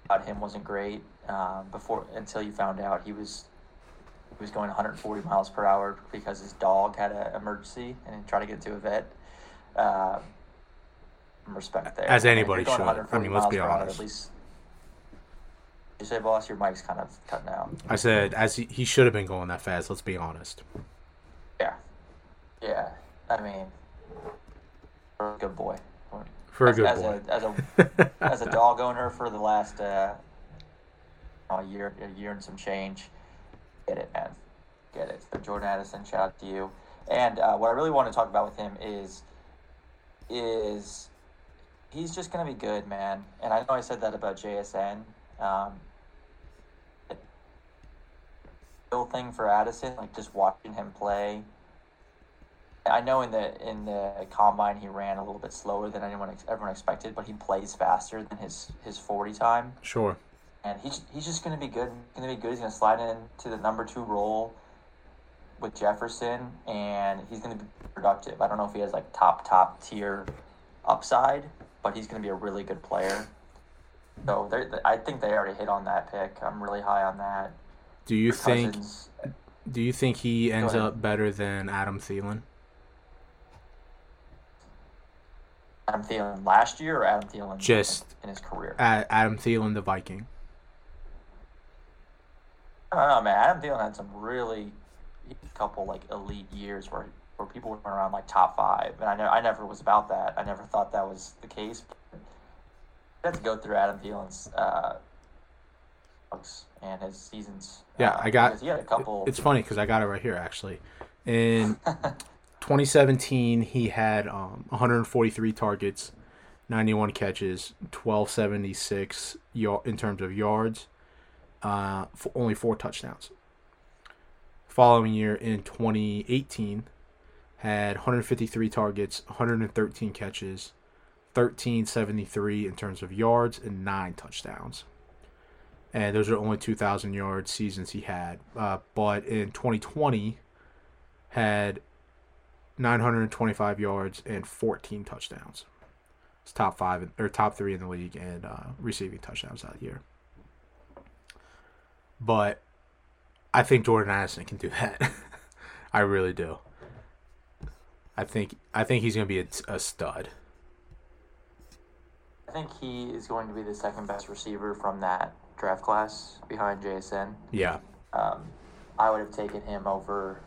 [SPEAKER 2] about him wasn't great um, before until you found out he was he was going 140 miles per hour because his dog had an emergency and he tried to get to a vet. Uh, respect there.
[SPEAKER 1] As
[SPEAKER 2] I mean, if
[SPEAKER 1] anybody should. I mean, let's be
[SPEAKER 2] per hour,
[SPEAKER 1] honest.
[SPEAKER 2] At least, you say, boss, your mic's kind of cutting out.
[SPEAKER 1] I said as he, he should have been going that fast. Let's be honest.
[SPEAKER 2] Yeah, yeah. I mean, for a good boy.
[SPEAKER 1] For a good
[SPEAKER 2] as
[SPEAKER 1] boy.
[SPEAKER 2] A, as a (laughs) as a dog owner for the last uh, a year, a year and some change. Get it, man. Get it. So Jordan Addison, shout out to you. And uh, what I really want to talk about with him is, is he's just gonna be good, man. And I know I said that about JSN. Um, real thing for Addison, like just watching him play. I know in the in the combine he ran a little bit slower than anyone everyone expected, but he plays faster than his his forty time,
[SPEAKER 1] Sure.
[SPEAKER 2] And he's he's just going to be good. Going to be good. He's going to slide into the number two role with Jefferson, and he's going to be productive. I don't know if he has like top top tier upside, but he's going to be a really good player. So I think they already hit on that pick. I'm really high on that.
[SPEAKER 1] Do you think? Do you think he ends up better than Adam Thielen?
[SPEAKER 2] Adam Thielen last year or Adam Thielen
[SPEAKER 1] Just-
[SPEAKER 2] in his career?
[SPEAKER 1] Adam Thielen, the Viking.
[SPEAKER 2] I don't know, man. Adam Thielen had some really couple like elite years where where people were around like top five, and I know I never was about that. I never thought that was the case. But I had to go through Adam Thielen's uh, and his seasons.
[SPEAKER 1] Yeah,
[SPEAKER 2] uh,
[SPEAKER 1] I got-
[SPEAKER 2] He had a couple.
[SPEAKER 1] It's funny because I got it right here actually. In (laughs) 2017, he had um, 143 targets, 91 catches, 1276 y- in terms of yards, uh, only four touchdowns. Following year in 2018, had 153 targets, 113 catches, 1373 in terms of yards, and nine touchdowns and those are only 2,000 yard seasons he had. Uh, but in 2020, had 925 yards and 14 touchdowns. It's top five or top three in the league and uh, receiving touchdowns that year. But I think Jordan Addison can do that. (laughs) I really do. I think I think he's gonna be a, a stud.
[SPEAKER 2] I think he is going to be the second best receiver from that draft class behind JSN.
[SPEAKER 1] Yeah,
[SPEAKER 2] Um, I would have taken him over.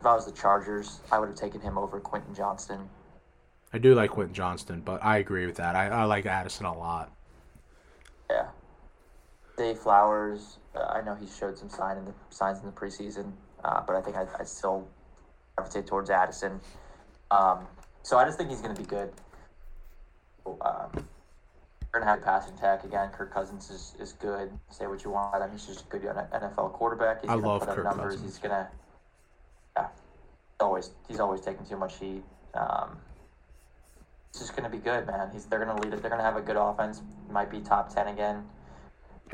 [SPEAKER 2] If I was the Chargers, I would have taken him over Quentin Johnston.
[SPEAKER 1] I do like Quentin Johnston, but I agree with that. I, I like Addison a lot.
[SPEAKER 2] Yeah. Zay Flowers, uh, I know he showed some sign in the signs in the preseason, uh, but I think I I still gravitate towards Addison. Um, so I just think he's going to be good. Um, we're going to have passing attack again. Kirk Cousins is, is good. Say what you want. I mean, he's just a good NFL quarterback. He's
[SPEAKER 1] I
[SPEAKER 2] gonna
[SPEAKER 1] love
[SPEAKER 2] put up
[SPEAKER 1] Kirk
[SPEAKER 2] numbers.
[SPEAKER 1] Cousins.
[SPEAKER 2] He's going to. Yeah. Always, he's always taking too much heat. Um, it's just going to be good, man. He's they're going to lead it. They're going to have a good offense. Might be top ten again.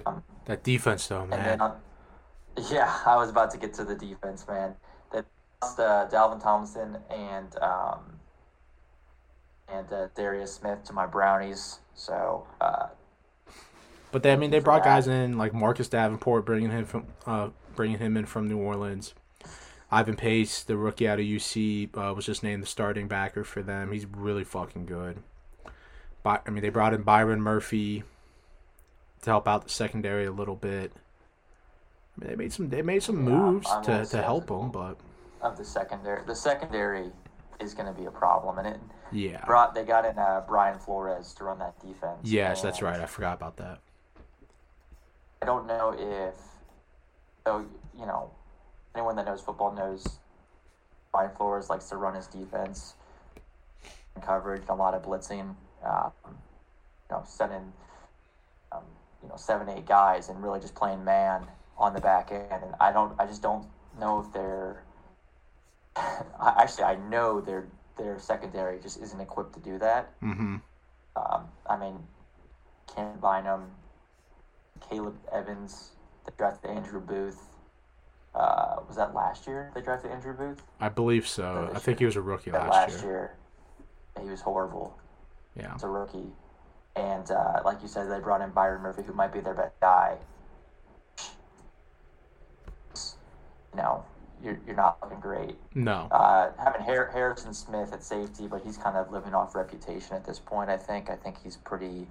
[SPEAKER 2] Um,
[SPEAKER 1] That defense, though, man.
[SPEAKER 2] on, (laughs) yeah, I was about to get to the defense, man. They lost uh, Dalvin Tomlinson and um, and uh, Darius Smith to my Brownies. So uh,
[SPEAKER 1] But they, I mean, they brought guys in like Marcus Davenport, bringing him from, uh, bringing him in from New Orleans. Ivan Pace, the rookie out of UC, uh, was just named the starting backer for them. He's really fucking good. By, I mean, they brought in Byron Murphy to help out the secondary a little bit. I mean, they made some, they made some
[SPEAKER 2] Yeah,
[SPEAKER 1] moves
[SPEAKER 2] I'm
[SPEAKER 1] to, to help them, but
[SPEAKER 2] of the secondary, the secondary is going to be a problem, and it
[SPEAKER 1] yeah,
[SPEAKER 2] brought they got in uh, Brian Flores to run that defense.
[SPEAKER 1] yes, that's right. I forgot about that.
[SPEAKER 2] I don't know if so. You know, anyone that knows football knows Brian Flores likes to run his defense and coverage, a lot of blitzing. Um, you know, sending you know seven eight guys and really just playing man on the back end. And I don't I just don't know if they're (laughs) actually I know their their secondary just isn't equipped to do that.
[SPEAKER 1] Mm-hmm.
[SPEAKER 2] Um, I mean, Ken Bynum, Caleb Evans, they drafted Andrew Booth. Uh, was that last year they drafted Andrew Booth?
[SPEAKER 1] I believe so. I think he was a rookie last,
[SPEAKER 2] last
[SPEAKER 1] year.
[SPEAKER 2] year. He was horrible
[SPEAKER 1] Yeah.
[SPEAKER 2] It's a rookie. And uh, like you said, they brought in Byron Murphy, who might be their best guy. You know, you're, you're not looking great.
[SPEAKER 1] No.
[SPEAKER 2] Uh, having Har- Harrison Smith at safety, but he's kind of living off reputation at this point. I think. I think he's pretty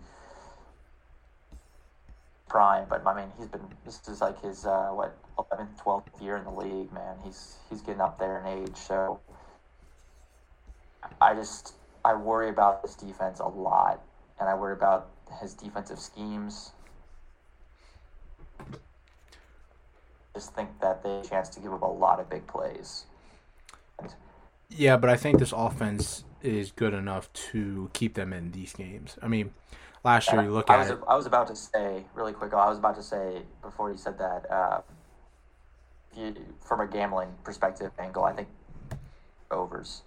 [SPEAKER 2] prime. But I mean, he's been. This is like his uh, what 11th, 12th year in the league. Man, he's he's getting up there in age. So I just I worry about this defense a lot, and I worry about his defensive schemes. Just think that they have a chance to give up a lot of big plays. And
[SPEAKER 1] Yeah, but I think this offense is good enough to keep them in these games. I mean, last year you look
[SPEAKER 2] I
[SPEAKER 1] at
[SPEAKER 2] was,
[SPEAKER 1] it.
[SPEAKER 2] I was about to say really quick. I was about to say before you said that, uh, you, from a gambling perspective angle, I think overs.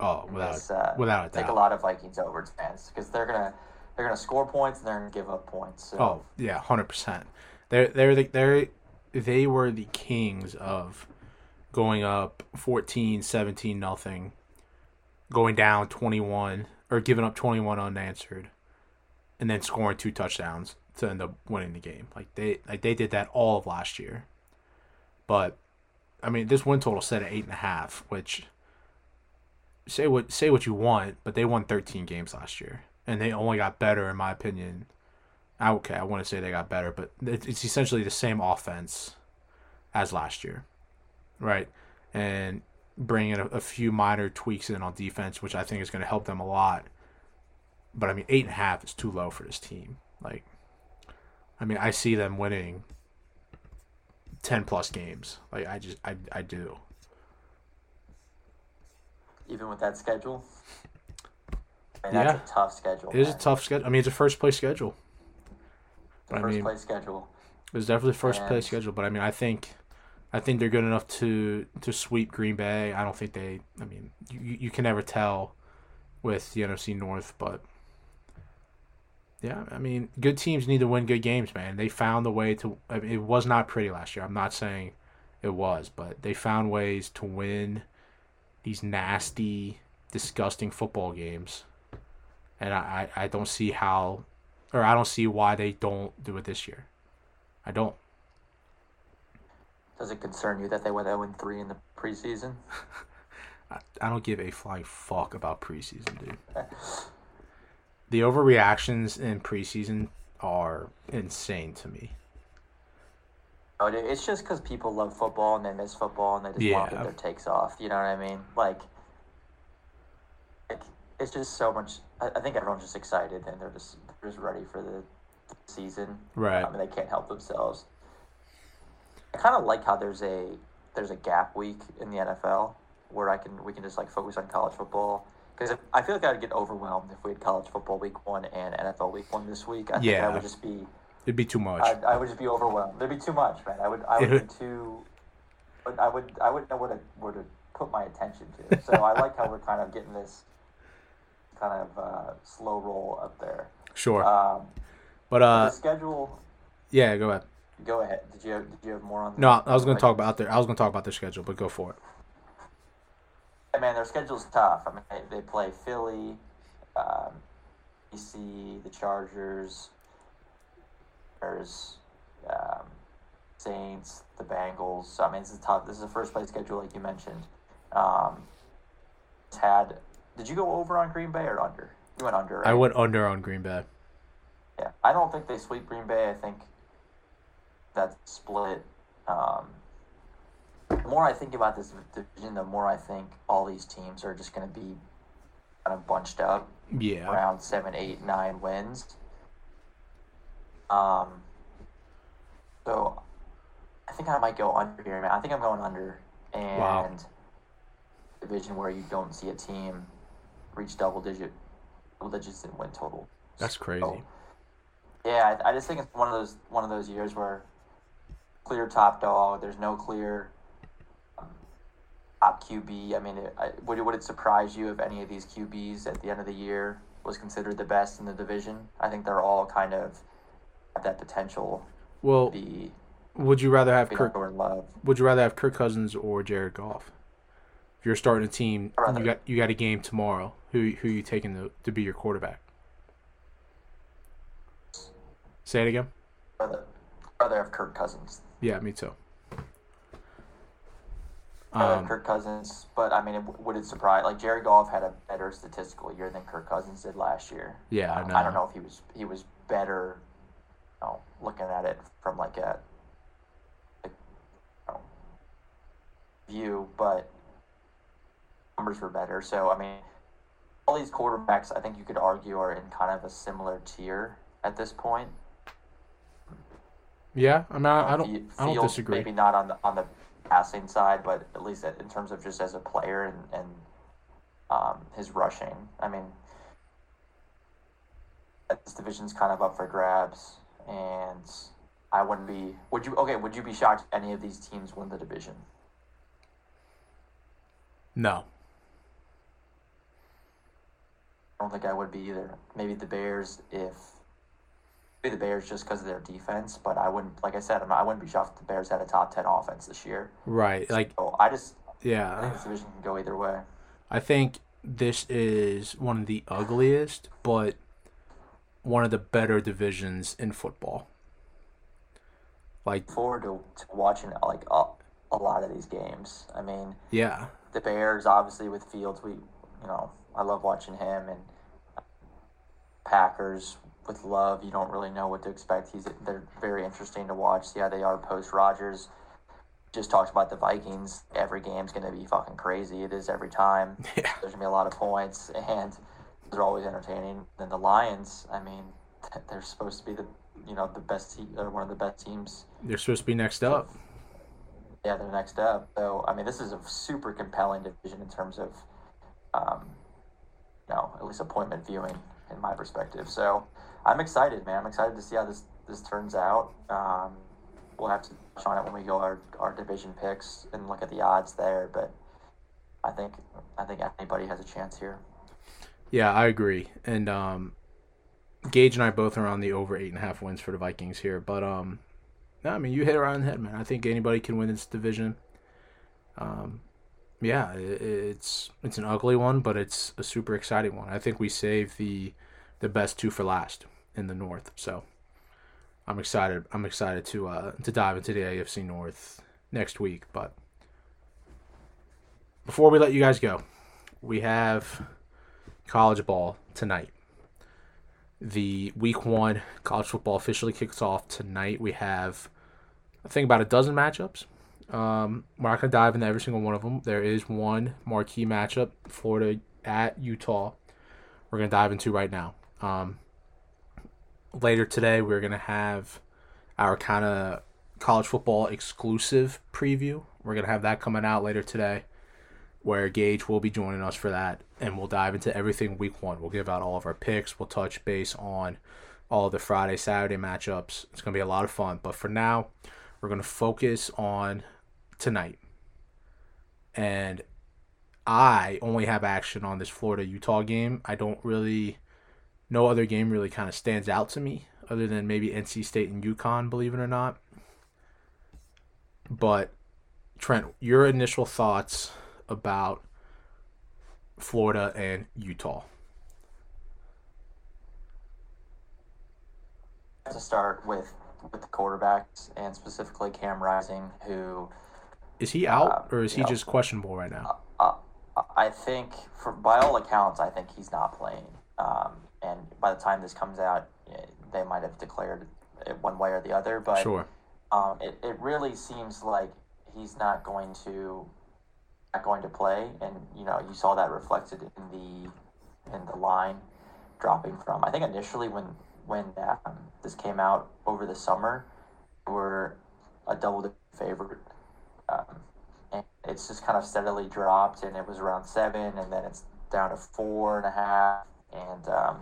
[SPEAKER 1] Oh, without
[SPEAKER 2] uh,
[SPEAKER 1] without a
[SPEAKER 2] I think a lot of Vikings over fans because they're gonna they're gonna score points and they're gonna give up points. So
[SPEAKER 1] Oh yeah, hundred percent. They're they're the, they're they were the kings of going up 14, 17 nothing, going down twenty one or giving up twenty one unanswered, and then scoring two touchdowns to end up winning the game. Like they like they did that all of last year. But I mean, this win total set at eight and a half, which say what say what you want, but they won thirteen games last year, and they only got better in my opinion okay, I want to say they got better, but it's essentially the same offense as last year, right? And bringing a, a few minor tweaks in on defense, which I think is going to help them a lot. But I mean, eight and a half is too low for this team. Like, I mean, I see them winning ten plus games. Like, I just, I, I do.
[SPEAKER 2] Even with that schedule, I mean, that's a tough schedule.
[SPEAKER 1] It is a tough schedule. I mean, it's a first place schedule.
[SPEAKER 2] The
[SPEAKER 1] I
[SPEAKER 2] first
[SPEAKER 1] mean-
[SPEAKER 2] place schedule.
[SPEAKER 1] It was definitely first place schedule, but I mean, I think, I think they're good enough to to sweep Green Bay. I don't think they. I mean, you you can never tell with the NFC North, but yeah, I mean, good teams need to win good games, man. They found a way to. I mean, it was not pretty last year. I'm not saying it was, but they found ways to win these nasty, disgusting football games, and I I, I don't see how, or I don't see why they don't do it this year. I don't.
[SPEAKER 2] Does it concern you that they went 0 3 in the preseason? (laughs)
[SPEAKER 1] I, I don't give a flying fuck about preseason, dude. (laughs) The overreactions in preseason are insane to me.
[SPEAKER 2] Oh, It's just because people love football and they miss football and they just want to get their takes off. You know what I mean? Like, like it's just so much. I, I think everyone's just excited and they're just they're just ready for the season.
[SPEAKER 1] Right.
[SPEAKER 2] I mean, they can't help themselves. I kind of like how there's a there's a gap week in the NFL where I can we can just like focus on college football because I feel like I'd get overwhelmed if we had college football week one and NFL week one this week. I think
[SPEAKER 1] Yeah.
[SPEAKER 2] I would just be
[SPEAKER 1] It'd be too much.
[SPEAKER 2] I, I would just be overwhelmed. There'd be too much, man. I would I would be (laughs) too. But I would I wouldn't know where to where to put my attention to. So I like how we're kind of getting this kind of uh, slow roll up there.
[SPEAKER 1] sure.
[SPEAKER 2] Um,
[SPEAKER 1] but
[SPEAKER 2] the
[SPEAKER 1] uh,
[SPEAKER 2] schedule.
[SPEAKER 1] yeah, go ahead.
[SPEAKER 2] Go ahead. Did you have, did you have more on? That?
[SPEAKER 1] No, I was gonna talk about their. I was gonna talk about their schedule, but go for it.
[SPEAKER 2] Man, their schedule's tough. I mean, they, they play Philly, um, DC, the Chargers. There's um, Saints, the Bengals. So, I mean, this is tough. This is a first place schedule, like you mentioned. Um, had. Did you go over on Green Bay or under? You went under. Right?
[SPEAKER 1] I went under on Green Bay.
[SPEAKER 2] Yeah, I don't think they sweep Green Bay. I think that split. Um, the more I think about this division, the more I think all these teams are just going to be kind of bunched up
[SPEAKER 1] Yeah.
[SPEAKER 2] around seven, eight, nine wins. Um, so I think I might go under here, man. I think I'm going under, and
[SPEAKER 1] Wow.
[SPEAKER 2] division where you don't see a team reach double digit, double digits in win total.
[SPEAKER 1] That's crazy.
[SPEAKER 2] So, Yeah, I, I just think it's one of those one of those years where clear top dog. There's no clear um, top QB. I mean, it, I, would it, would it surprise you if any of these QBs at the end of the year was considered the best in the division? I think they're all kind of that potential
[SPEAKER 1] Well, would you rather have Kirk?
[SPEAKER 2] Jordan Love.
[SPEAKER 1] Would you rather have Kirk Cousins or Jared Goff? If you're starting a team,
[SPEAKER 2] rather-
[SPEAKER 1] you got you got a game tomorrow. Who who you taking to, to be your quarterback? Say it again.
[SPEAKER 2] Rather, rather have Kirk Cousins.
[SPEAKER 1] Yeah, me too. Um,
[SPEAKER 2] Kirk Cousins, but I mean, it, would it surprise? Like Jared Goff had a better statistical year than Kirk Cousins did last year.
[SPEAKER 1] yeah, I
[SPEAKER 2] Um. I don't know if he was he was better. Know, looking at it from like a, you know, view, but numbers were better. So I mean, all these quarterbacks, I think you could argue, are in kind of a similar tier at this point.
[SPEAKER 1] Yeah, I mean, I, I don't, I don't disagree.
[SPEAKER 2] Maybe not on the on the passing side, but at least in terms of just as a player and and um, his rushing. I mean, this division's kind of up for grabs, and I wouldn't be. Would you? Okay, would you be shocked if any of these teams win the division?
[SPEAKER 1] No,
[SPEAKER 2] I don't think I would be either. Maybe the Bears if. Maybe the Bears just because of their defense, but I wouldn't. Like I said, I'm not, I wouldn't be shocked if the Bears had a top ten offense this year.
[SPEAKER 1] right? Like,
[SPEAKER 2] So I just Yeah. I think this division can go either way.
[SPEAKER 1] I think this is one of the ugliest, but one of the better divisions in football. Like,
[SPEAKER 2] forward to, to watching like a, a lot of these games. I mean,
[SPEAKER 1] yeah,
[SPEAKER 2] the Bears obviously with Fields, we you know I love watching him and Packers with Love. You don't really know what to expect. He's they're very interesting to watch. See how they are post Rodgers. Just talked about the Vikings. Every game's going to be fucking crazy. It is every time. (laughs)
[SPEAKER 1] yeah,
[SPEAKER 2] There's going to be a lot of points, (laughs) and they're always entertaining. Then the Lions. I mean, (laughs) they're supposed to be the you know the best team. They're one of the best teams
[SPEAKER 1] they're supposed to be next up.
[SPEAKER 2] yeah, they're next up. So I mean, this is a super compelling division in terms of, um, you know, at least appointment viewing in my perspective. So I'm excited, man. I'm excited to see how this this turns out. Um, we'll have to touch on it when we go our our division picks and look at the odds there. But I think I think anybody has a chance here.
[SPEAKER 1] Yeah, I agree. And um, Gage and I both are on the over eight and a half wins for the Vikings here. But um, no, I mean you hit it on the head, man. I think anybody can win this division. Um, yeah, i it's it's an ugly one, but it's a super exciting one. I think we saved the the best two for last in the North. So I'm excited. I'm excited to uh, to dive into the AFC North next week. But before we let you guys go, we have college ball tonight. The week one college football officially kicks off tonight. We have, I think, about a dozen matchups. Um, we're not going to dive into every single one of them. There is one marquee matchup Florida at Utah. We're going to dive into right now. Um, later today, we're going to have our kind of college football exclusive preview. We're going to have that coming out later today where Gage will be joining us for that, and we'll dive into everything week one. We'll give out all of our picks. We'll touch base on all the Friday, Saturday matchups. It's going to be a lot of fun. But for now, we're going to focus on tonight. And I only have action on this Florida Utah game. I don't really, no other game really kind of stands out to me other than maybe NC State and UConn, believe it or not. But Trent, your initial thoughts about Florida and Utah?
[SPEAKER 2] To start with with the quarterbacks and specifically Cam Rising, who
[SPEAKER 1] Is he out
[SPEAKER 2] Uh,
[SPEAKER 1] or is he
[SPEAKER 2] yeah.
[SPEAKER 1] just questionable right now?
[SPEAKER 2] uh, I think, for by all accounts, I think he's not playing. Um, and by the time this comes out, eh, they might have declared it one way or the other. But
[SPEAKER 1] Sure.
[SPEAKER 2] um, it, it really seems like he's not going to not going to play, and you know you saw that reflected in the in the line dropping from. I think initially when when um, this came out over the summer, were a double favorite. Um, and it's just kind of steadily dropped, and it was around seven, and then it's down to four and a half, and um,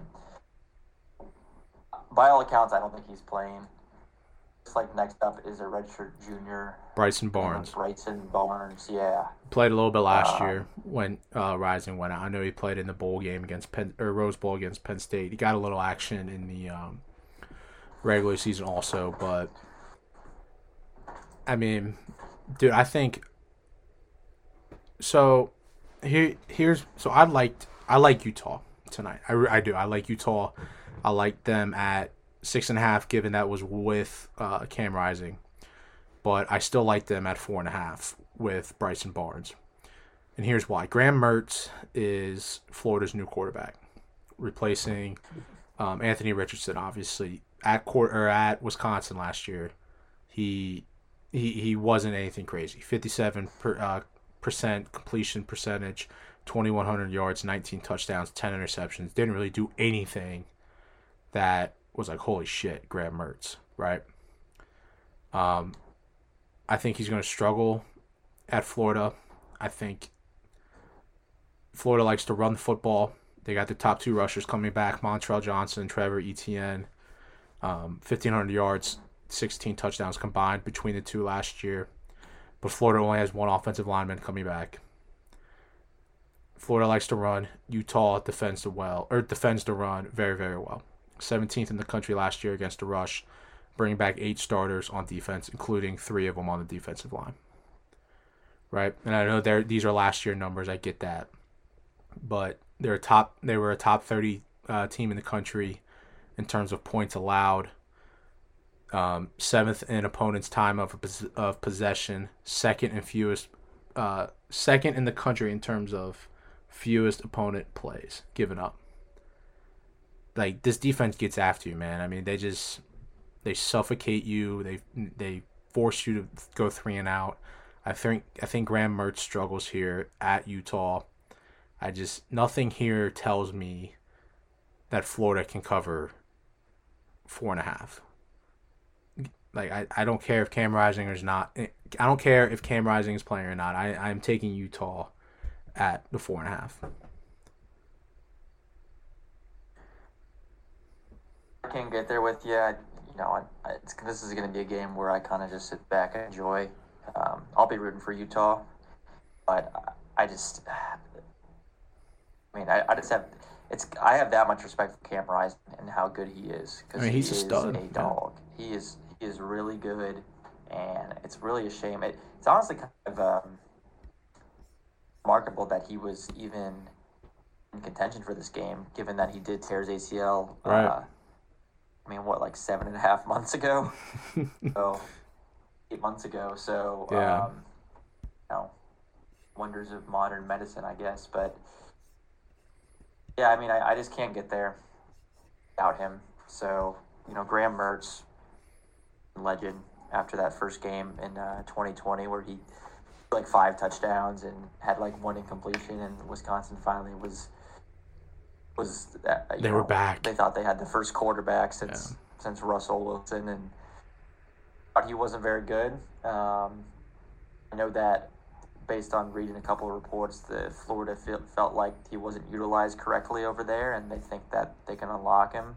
[SPEAKER 2] by all accounts, I don't think he's playing. Looks like next up is a redshirt junior,
[SPEAKER 1] Bryson
[SPEAKER 2] uh,
[SPEAKER 1] Barnes
[SPEAKER 2] Bryson Barnes. Yeah,
[SPEAKER 1] played a little bit last
[SPEAKER 2] Uh,
[SPEAKER 1] year when uh, Rising went out. I know he played in the bowl game against Penn or Rose Bowl against Penn State. He got a little action in the um, regular season also, but I mean, dude, I think so. Here, here's so I liked I like Utah tonight. I, I do. I like Utah. I like them at six and a half, given that was with uh, Cam Rising, but I still like them at four and a half with Bryson Barnes. And here's why: Graham Mertz is Florida's new quarterback, replacing um, Anthony Richardson. Obviously, at court or at Wisconsin last year, he he he wasn't anything crazy. Fifty-seven per, uh, percent completion percentage, twenty-one hundred yards, nineteen touchdowns, ten interceptions. Didn't really do anything that was like holy shit, Graham Mertz, right? Um, I think he's going to struggle at Florida. I think Florida likes to run the football. They got the top two rushers coming back: Montrell Johnson, Trevor Etienne. Um, 1,500 yards, 16 touchdowns combined between the two last year. But Florida only has one offensive lineman coming back. Florida likes to run. Utah defends the well or defends the run very very well. 17th in the country last year against the rush, bringing back eight starters on defense, including three of them on the defensive line. Right, and I know they these are last year numbers. I get that, but they're a top. They were a top 30 uh, team in the country in terms of points allowed. Um, seventh in opponent's time of of possession, second in fewest, uh, second in the country in terms of fewest opponent plays given up. Like this defense gets after you, man. I mean, they just they suffocate you. They they force you to go three and out. I think I think Graham Mertz struggles here at Utah. I just nothing here tells me that Florida can cover four and a half. Like I, I don't care if Cam Rising is not. I don't care if Cam Rising is playing or not. I I'm taking Utah at the four and a half.
[SPEAKER 2] Can't get there with you. I, you know, I, this is going to be a game where I kind of just sit back and enjoy. Um, I'll be rooting for Utah, but I, I just, (sighs) I mean, I, I just have, it's, I have that much respect for Cam Rising and how good he is because
[SPEAKER 1] I mean,
[SPEAKER 2] he
[SPEAKER 1] he's a
[SPEAKER 2] is
[SPEAKER 1] stud,
[SPEAKER 2] a
[SPEAKER 1] yeah.
[SPEAKER 2] dog. He is, he is really good, and it's really a shame. It, it's honestly kind of um, remarkable that he was even in contention for this game, given that he did tear his ACL.
[SPEAKER 1] Right.
[SPEAKER 2] Uh, I mean, what, like seven and a half months ago? (laughs) so, eight months ago. So,
[SPEAKER 1] Yeah.
[SPEAKER 2] um, you know, wonders of modern medicine, I guess. But, yeah, I mean, I, I just can't get there without him. So, you know, Graham Mertz, legend after that first game in uh, 2020 where he like five touchdowns and had like one incompletion and Wisconsin finally was was uh, you
[SPEAKER 1] They were back.
[SPEAKER 2] They thought they had the first quarterback since since Russell Wilson and thought he wasn't very good. Um, I know that based on reading a couple of reports, the Florida felt, felt like he wasn't utilized correctly over there, and they think that they can unlock him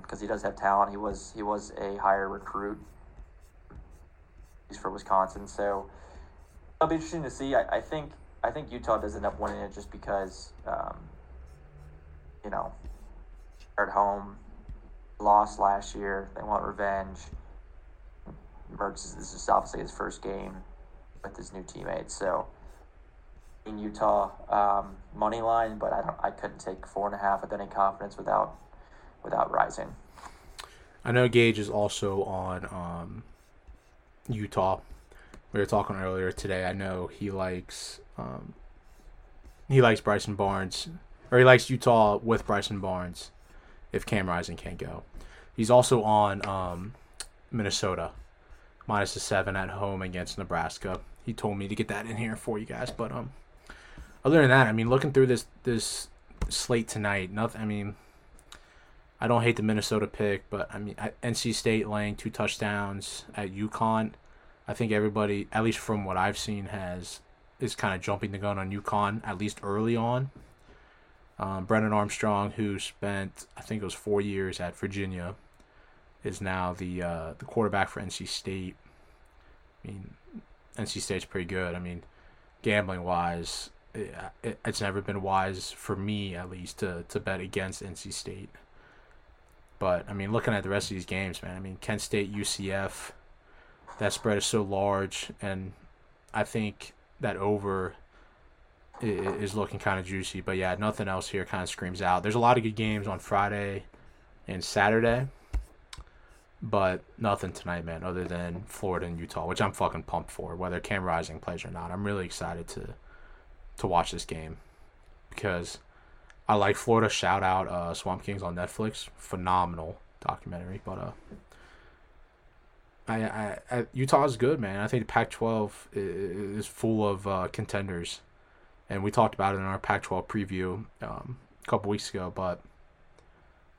[SPEAKER 2] because he does have talent. He was he was a higher recruit. He's for Wisconsin, so it'll be interesting to see. I, I think I think Utah does end up winning it just because, um, you know, at home, lost last year. They want revenge. Mertz is this is obviously his first game with his new teammates, so in Utah um, money line, but I don't. I couldn't take four and a half with any confidence without without rising.
[SPEAKER 1] I know Gage is also on um, Utah. We were talking earlier today. I know he likes um, he likes Bryson Barnes, or he likes Utah with Bryson Barnes. If Cam Rising can't go, he's also on um, Minnesota minus the seven at home against Nebraska. He told me to get that in here for you guys, but um, other than that, I mean, looking through this this slate tonight, nothing. I mean, I don't hate the Minnesota pick, but I mean, NC State laying two touchdowns at UConn. I think everybody, at least from what I've seen, has is kind of jumping the gun on UConn at least early on. Um, Brennan Armstrong, who spent I think it was four years at Virginia, is now the uh, the quarterback for NC State. I mean, NC State's pretty good. I mean, gambling wise, it, it, it's never been wise for me at least to to bet against NC State. But I mean, looking at the rest of these games, man, I mean, Kent State, UCF, that spread is so large, and I think that over is looking kind of juicy. But yeah, nothing else here kind of screams out. There's a lot of good games on Friday and Saturday, but nothing tonight, man, other than Florida and Utah, which I'm fucking pumped for, whether Cam Rising plays or not. I'm really excited to to watch this game because I like Florida. Shout out uh, Swamp Kings on Netflix, phenomenal documentary. But uh, I, I, I Utah is good, man. I think the Pac-12 is full of uh, contenders, and we talked about it in our Pac-12 preview um, a couple weeks ago. But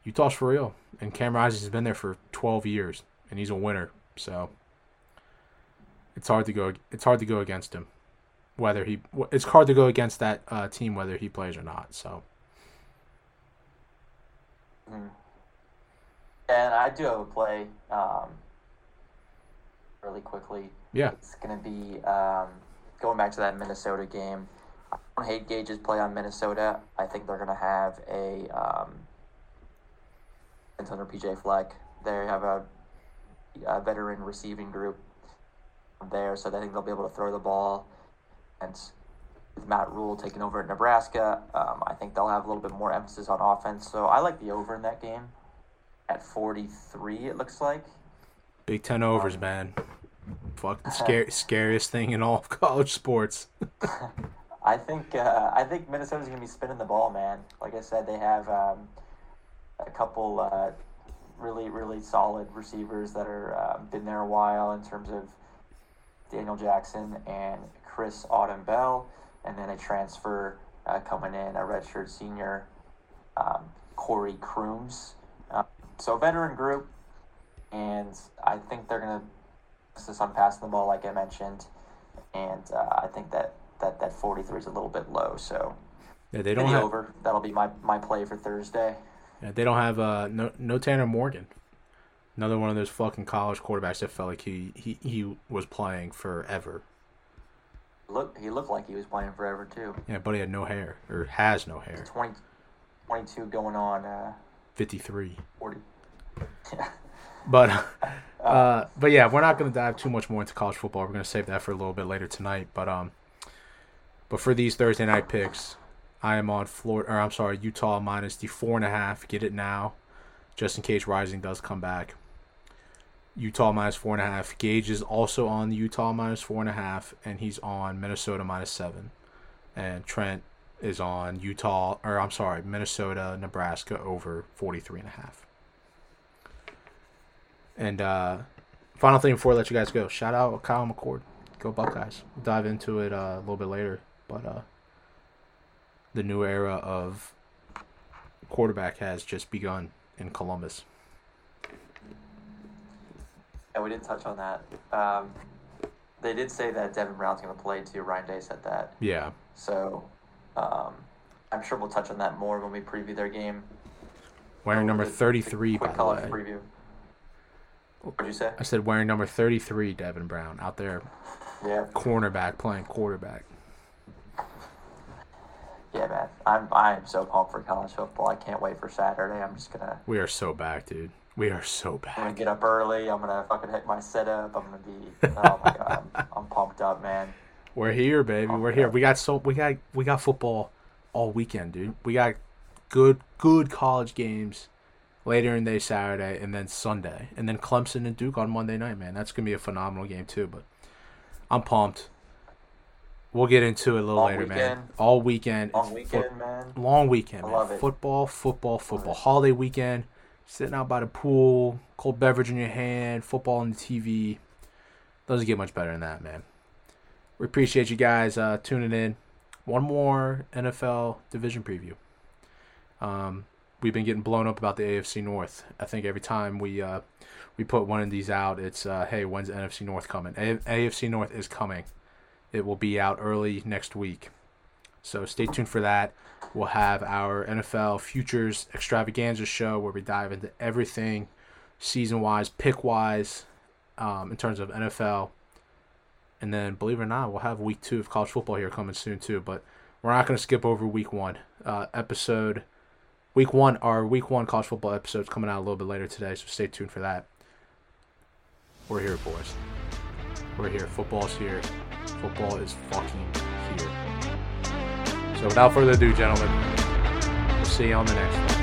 [SPEAKER 1] Utah's for real, and Cam Rising has been there for 12 years, and he's a winner. So it's hard to go. It's hard to go against him, whether he. It's hard to go against that uh, team whether he plays or not. So.
[SPEAKER 2] Mm-hmm. And I do have a play. Um, really quickly.
[SPEAKER 1] Yeah.
[SPEAKER 2] It's going to be um, going back to that Minnesota game. Hate Gage's play on Minnesota. I think they're going to have a um, under PJ Fleck. They have a, a, veteran receiving group there, so I think they'll be able to throw the ball. And with Matt Rhule taking over at Nebraska, um, I think they'll have a little bit more emphasis on offense. So I like the over in that game at 43, it looks like.
[SPEAKER 1] Big Ten overs, um, man. Fuck the (laughs) scary, scariest thing in all of (laughs) college sports. (laughs)
[SPEAKER 2] I think uh, I think Minnesota's gonna be spinning the ball, man. Like I said, they have um, a couple uh, really really solid receivers that are uh, been there a while in terms of Daniel Jackson and Chris Autman-Bell, and then a transfer uh, coming in, a redshirt senior, um, Corey Crooms. Um, so veteran group, and I think they're to emphasis on passing the ball, like I mentioned, and uh, I think that, that that 43 is a little bit low. So
[SPEAKER 1] yeah, they don't have
[SPEAKER 2] over. That'll be my, my play for Thursday.
[SPEAKER 1] Yeah, they don't have uh no no Tanner Morgan. Another one of those fucking college quarterbacks that felt like he, he, he was playing forever.
[SPEAKER 2] Look, he looked like he was playing forever too.
[SPEAKER 1] Yeah, but he had no hair or has no hair.
[SPEAKER 2] 20, 22 going on. Uh,
[SPEAKER 1] 53.
[SPEAKER 2] 40. (laughs)
[SPEAKER 1] But (laughs) uh, but yeah, we're not going to dive too much more into college football. We're going to save that for a little bit later tonight. But um, but for these Thursday night picks, I am on Florida. Or I'm sorry, Utah minus the four and a half. Get it now, just in case Rising does come back. Utah minus four and a half. Gage is also on the Utah minus four and a half, and he's on Minnesota minus seven. And Trent is on Utah, or I'm sorry, Minnesota, Nebraska over 43 and a half. And uh, final thing before I let you guys go, shout out Kyle McCord. Go Buckeyes. We'll dive into it uh, a little bit later, but uh, the new era of quarterback has just begun in Columbus.
[SPEAKER 2] And we didn't touch on that. Um, they did say that Devin Brown's going to play too. Ryan Day said that.
[SPEAKER 1] Yeah.
[SPEAKER 2] So um, I'm sure we'll touch on that more when we preview their game.
[SPEAKER 1] Wearing number 33, by the way.
[SPEAKER 2] Preview. What'd you say? I
[SPEAKER 1] said wearing number 33, Devin Brown, out there.
[SPEAKER 2] Yeah.
[SPEAKER 1] Cornerback, playing quarterback.
[SPEAKER 2] Yeah, man. I'm I'm so pumped for college football. I can't wait for Saturday. I'm just gonna.
[SPEAKER 1] We are so back, dude. We are so back.
[SPEAKER 2] I'm gonna get up early. I'm gonna fucking hit my setup. I'm gonna be. Oh my god, I'm, (laughs) I'm pumped up, man.
[SPEAKER 1] We're here, baby. We're here. We got so we got we got football all weekend, dude. We got good good college games later in the day Saturday, and then Sunday, and then Clemson and Duke on Monday night. Man, that's gonna be a phenomenal game too. But I'm pumped. We'll get into it a little long later, weekend. man. All weekend.
[SPEAKER 2] Long weekend, Fo- man.
[SPEAKER 1] Long weekend, man. Football, football, football. Holiday weekend. Sitting out by the pool, cold beverage in your hand, football on the TV. Doesn't get much better than that, man. We appreciate you guys uh, tuning in. One more NFL division preview. Um, we've been getting blown up about the AFC North. I think every time we uh, we put one of these out, it's uh, hey, when's the NFC North coming? A- AFC North is coming. It will be out early next week. So stay tuned for that. We'll have our NFL futures extravaganza show where we dive into everything season wise, pick wise, um, in terms of NFL. And then, believe it or not, we'll have week two of college football here coming soon too. But we're not going to skip over week one uh, episode. Week one, our week one college football episode is coming out a little bit later today, so stay tuned for that. We're here, boys. We're here. Football's here. Football is fucking here. So without further ado, gentlemen, we'll see you on the next one.